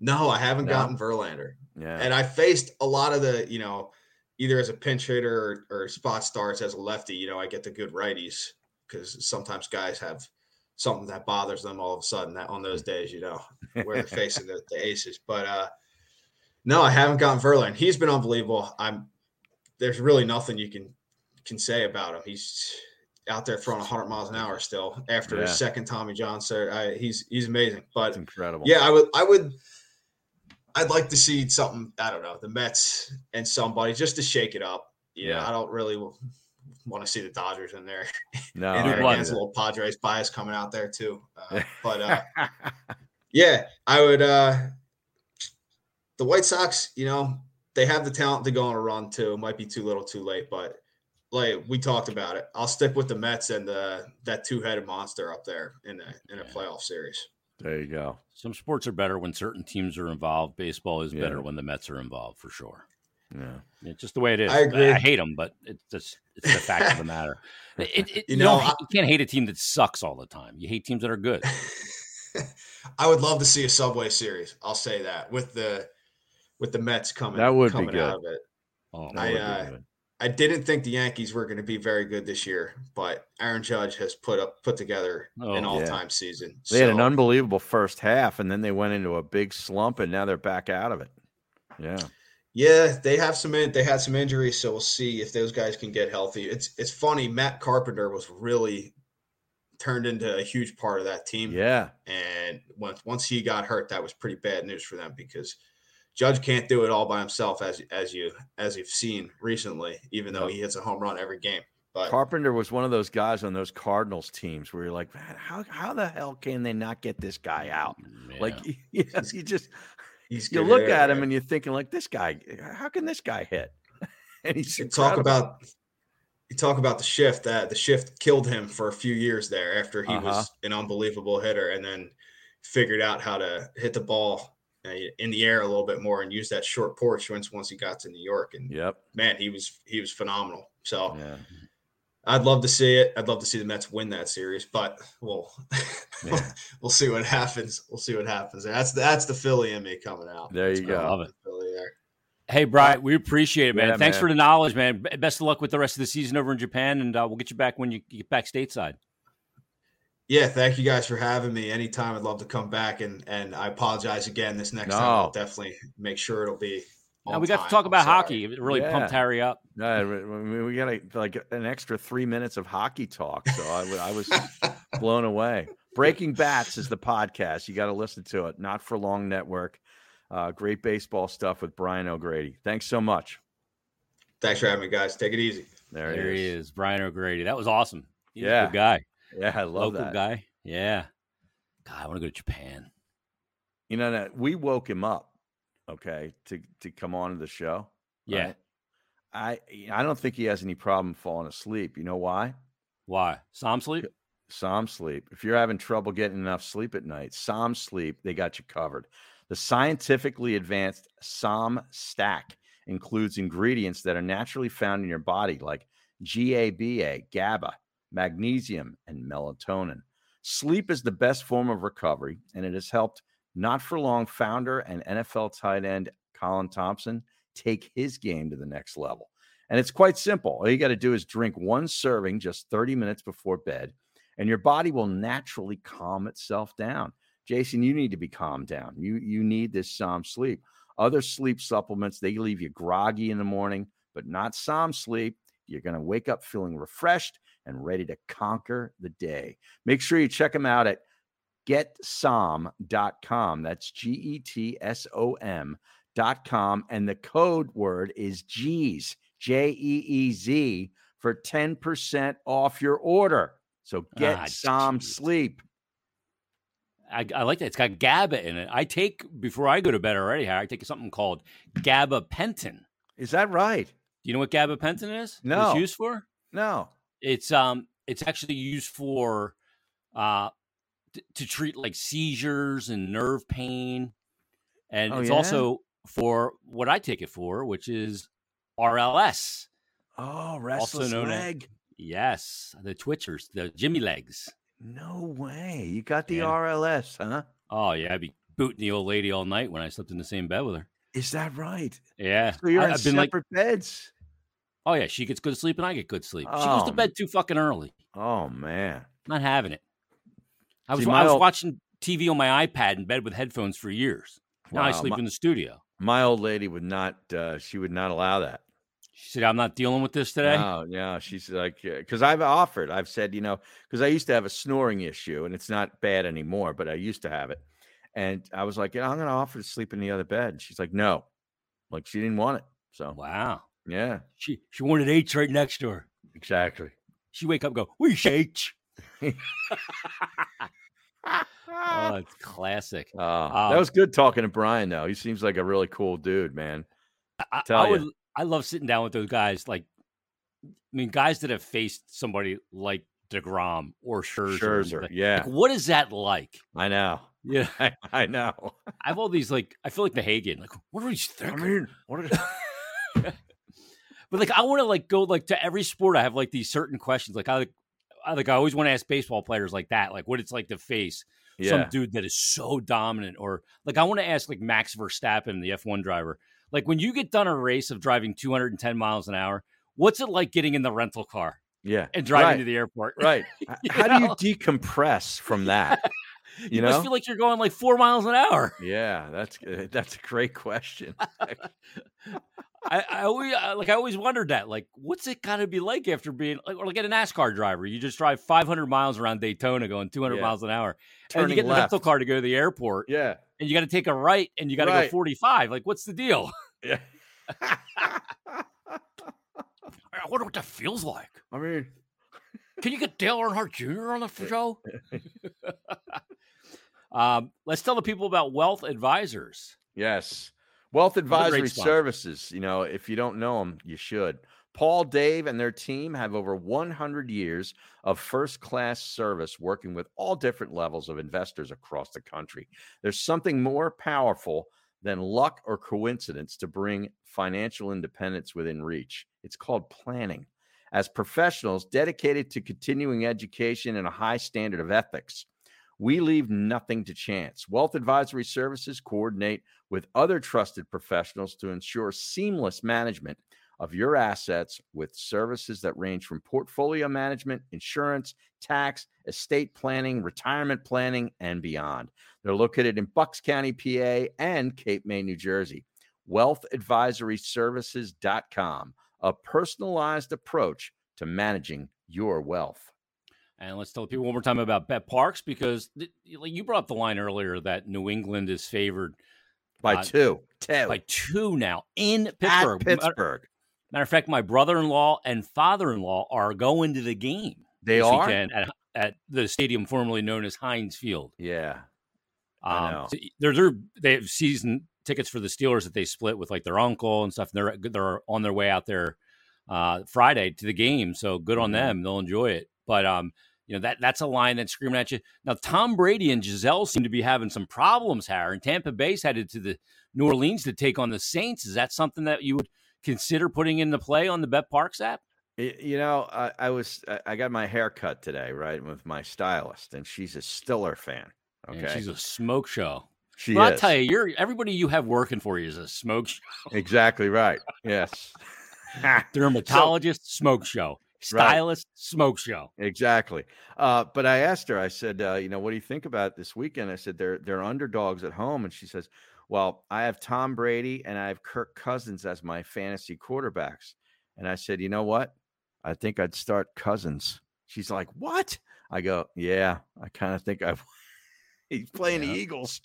No, I haven't No? gotten Verlander, Yeah. and I faced a lot of the you know either as a pinch hitter or, or spot starts as a lefty, you know, I get the good righties because sometimes guys have something that bothers them all of a sudden that on those days, you know, where they're facing the, the aces. But uh no, I haven't gotten Verlander. He's been unbelievable. I'm there's really nothing you can can say about him. He's out there throwing 100 miles an hour still after Yeah. his second Tommy John. So I, he's he's amazing. But It's incredible. yeah, I would I would I'd like to see something, I don't know, the Mets and somebody just to shake it up. You know, Yeah. I don't really want to see the Dodgers in there. No, and I there won. against a little Padres bias coming out there too. Uh, but uh, yeah, I would uh the White Sox, you know, they have the talent to go on a run too. It might be too little too late, but like we talked about it. I'll stick with the Mets and the that two-headed monster up there in a in a Yeah. playoff series. There you go. Some sports are better when certain teams are involved. Baseball is Yeah. better when the Mets are involved, for sure. Yeah. It's just the way it is. I agree. I hate them, but it's just it's the fact of the matter. It, it, You you, know, don't, I- you can't hate a team that sucks all the time. You hate teams that are good. I would love to see a Subway series. I'll say that with the with the Mets coming That would be good. out of it. Oh, That I, would be uh, good. I didn't think the Yankees were going to be very good this year, but Aaron Judge has put up put together Oh, an all time season. They had an unbelievable first half, and then they went into a big slump, and now they're back out of it. Yeah. yeah, they have some in, they had some injuries, so we'll see if those guys can get healthy. It's it's funny. Matt Carpenter was really turned into a huge part of that team. Yeah. And once once he got hurt, that was pretty bad news for them because Judge can't do it all by himself, as as you as you've seen recently. Even though he hits a home run every game, but Carpenter was one of those guys on those Cardinals teams where you're like, man, how, how the hell can they not get this guy out? yeah. Like, you, know, you just he's you look hitter, at him man. and you're thinking like, this guy, how can this guy hit? and he's You talk about you talk about the shift that the shift killed him for a few years there after he Uh-huh. was an unbelievable hitter and then figured out how to hit the ball in the air a little bit more and use that short porch once once he got to New York and Yep. man he was he was phenomenal so Yeah. I'd love to see it I'd love to see the Mets win that series but we'll Yeah. we'll see what happens we'll see what happens that's that's the Philly in me coming out There you I go. love it. Philly there Hey, Brian, we appreciate it, man. Yeah, Thanks man. for the knowledge, man. Best of luck with the rest of the season over in Japan, and uh, we'll get you back when you get back stateside. Yeah, thank you guys for having me. Anytime, I'd love to come back, and and I apologize again. This next time, I'll definitely make sure it'll be. Now we got time. to talk about sorry. hockey. It really Yeah. pumped Harry up. No, I we got a, like an extra three minutes of hockey talk. So I, I was blown away. Breaking Bats is the podcast. You got to listen to it. Not for Long Network. Uh, great baseball stuff with Brian O'Grady. Thanks so much. Thanks for having me, guys. Take it easy. There, There, he he is. is, Brian O'Grady. That was awesome. He's a Yeah. good guy, Yeah, I love local that. guy. Yeah. God, I want to go to Japan. You know that we woke him up, okay, to to come on to the show. Yeah. right? I I don't think he has any problem falling asleep. You know why? Why? Som sleep? Som Sleep. If you're having trouble getting enough sleep at night, Som Sleep, they got you covered. The scientifically advanced Som Stack includes ingredients that are naturally found in your body, like GABA, GABA, magnesium, and melatonin. Sleep is the best form of recovery, and it has helped not for long founder and NFL tight end Colin Thompson take his game to the next level. And it's quite simple. All you got to do is drink one serving just 30 minutes before bed, and your body will naturally calm itself down. Jason, you need to be calmed down. You you need this Som sleep. Other sleep supplements, they leave you groggy in the morning, but not Som sleep. You're going to wake up feeling refreshed and ready to conquer the day. Make sure you check them out at getsom.com. That's G E T S O M dot com. And the code word is Jeez, J E E Z, for 10% off your order. So get Ah, some jeez. sleep. I, I like that. It's got GABA in it. I take before I go to bed already. I take something called gabapentin. Is that right? Do you know what gabapentin is? What No. it's used for? No. It's um, it's actually used for uh, t- to treat like seizures and nerve pain, and Oh, it's yeah? also for what I take it for, which is RLS. Oh, restless known as- leg. Yes, the twitchers, the Jimmy legs. No way. You got the Yeah. RLS, huh? Oh yeah, I'd be booting the old lady all night when I slept in the same bed with her. Is that right? Yeah, So you're I, in have been like separate beds. Oh yeah, she gets good sleep and I get good sleep. She goes to Oh. bed too fucking early. Oh man. Not having it. I was See, I was old- watching TV on my iPad in bed with headphones for years. Now I sleep my- in the studio. My old lady would not. Uh, she would not allow that. She said, "I'm not dealing with this today." No, yeah. She's like, because I've offered. I've said, you know, because I used to have a snoring issue, and it's not bad anymore, but I used to have it. And I was like, yeah, I'm going to offer to sleep in the other bed. And she's like, no, like she didn't want it. So Wow. Yeah, She she wanted H right next to her. exactly. She wake up and go, "We H." Oh, it's classic. Oh, Um, that was good talking to Brian, though. He seems like a really cool dude, man. I, Tell I would. I love sitting down with those guys. Like, I mean, guys that have faced somebody like deGrom or Scherzer. Scherzer, Like, yeah, what is that like? I know. Yeah, I, I know. I have all these like. I feel like the Hagen. Like, what are I thinking? mean, what is, But like, I want to like go like to every sport. I have like these certain questions. Like, I like, I like, I always want to ask baseball players like that, like what it's like to face some dude that is so dominant, or like I want to ask like Max Verstappen, the F one driver, like when you get done a race of driving 210 miles an hour, what's it like getting in the rental car yeah, and driving right, to the airport? right. How do you decompress from that? You, You must feel like you're going like four miles an hour. Yeah, that's uh, that's a great question. I, I always I, like I always wondered that. Like, what's it got to be like after being like, or like at a NASCAR driver? You just drive 500 miles around Daytona, going 200 Yeah. miles an hour, and you Turning get in the rental car to go to the airport, Yeah, and you got to take a right, and you got to Right. go 45. Like, what's the deal? yeah. I wonder what that feels like. I mean, Can you get Dale Earnhardt Jr. on the show? Um, let's tell the people about Wealth Advisors. yes. Wealth Advisory. Services. You know, if you don't know them, you should. Paul, Dave, and their team have over 100 years of first class service working with all different levels of investors across the country. There's something more powerful than luck or coincidence to bring financial independence within reach. It's called planning. As professionals dedicated to continuing education and a high standard of ethics, we leave nothing to chance. Wealth Advisory Services coordinate with other trusted professionals to ensure seamless management of your assets with services that range from portfolio management, insurance, tax, estate planning, retirement planning, and beyond. They're located in Bucks County, PA, and Cape May, New Jersey. WealthAdvisoryServices.com, a personalized approach to managing your wealth. And let's tell the people one more time about BetParx because th- you brought up the line earlier that New England is favored By Uh, two, two by two now in at Pittsburgh. Matter- Pittsburgh. Matter of fact, my brother-in-law and father-in-law are going to the game They are. at, at the stadium formerly known as Heinz Field. Yeah, Um, so they're, they're they have season tickets for the Steelers that they split with like their uncle and stuff. And they're they're on their way out there uh, Friday to the game, so good on Mhm. them. They'll enjoy it. But um, you know that that's a line that's screaming at you. Now Tom Brady and Gisele seem to be having some problems. Harry and Tampa Bay's headed to the New Orleans to take on the Saints. Is that something that you would consider putting into play on the BetParx app? You know, I, I was I- I got my hair cut today, right, with my stylist, and she's a Stiller fan. And Okay, she's a smoke show. she Well, I'll tell you, you're everybody you have working for you is a smoke show. exactly right. Yes, dermatologist smoke show stylist smoke show exactly. Uh, but I asked her. I said, uh, you know, what do you think about this weekend? I said they're they're underdogs at home, and she says, well, I have Tom Brady and I have Kirk Cousins as my fantasy quarterbacks. And I said, you know what? I think I'd start Cousins. She's like, what? I go, yeah, I kind of think I've. He's playing Yeah. the Eagles.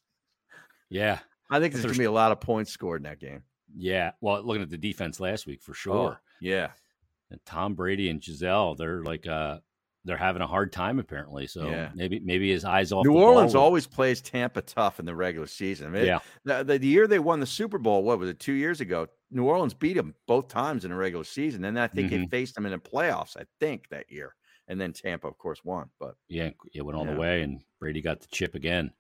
yeah I think there's There's- gonna be a lot of points scored in that game. yeah well looking at the defense last week for sure Oh, yeah, and tom brady and gisele they're like uh they're having a hard time apparently so Yeah. maybe maybe his eyes off New Orleans ball. always plays Tampa tough in the regular season. I mean, yeah the, the, the year they won the Super Bowl, what was it, two years ago? New Orleans beat them both times in the regular season. And then I think they Mhm. faced them in the playoffs, I think, that year. And then Tampa, of course, won. But yeah it went all Yeah. the way and brady got the chip again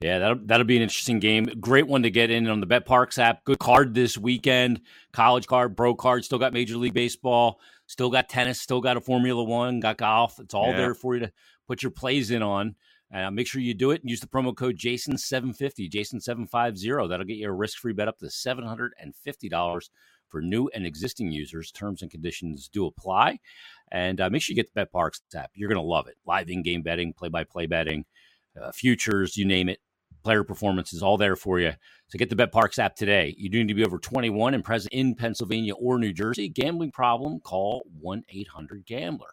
yeah that'll, that'll be an interesting game great one to get in on the BetParx app good card this weekend college card pro card still got major league baseball still got tennis still got a formula one got golf it's all Yeah. there for you to put your plays in on uh, make sure you do it and use the promo code jason750 jason750 that'll get you a risk-free bet up to $750 for new and existing users. Terms and conditions do apply. And uh, make sure you get the BetParx app. You're going to love it. Live in game betting, play by play betting, uh, futures, you name it. Player performance is all there for you. So get the BetParx app today. You do need to be over 21 and present in Pennsylvania or New Jersey. Gambling problem? Call 1 800 Gambler.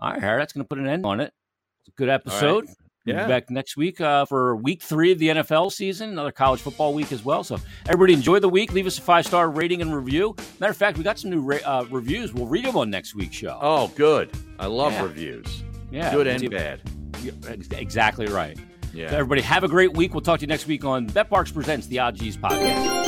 All right, Harry, that's going to put an end on it. It's a good episode. We'll Yeah. be back next week uh, for week three of the NFL season, another college football week as well. So, everybody enjoy the week. Leave us a five star rating and review. Matter of fact, we got some new ra- uh, reviews. We'll read them on next week's show. Oh, good. I love Yeah. reviews. yeah. good and bad. Exactly right. Yeah. So everybody, have a great week. We'll talk to you next week on BetParx Presents the Odd G's podcast.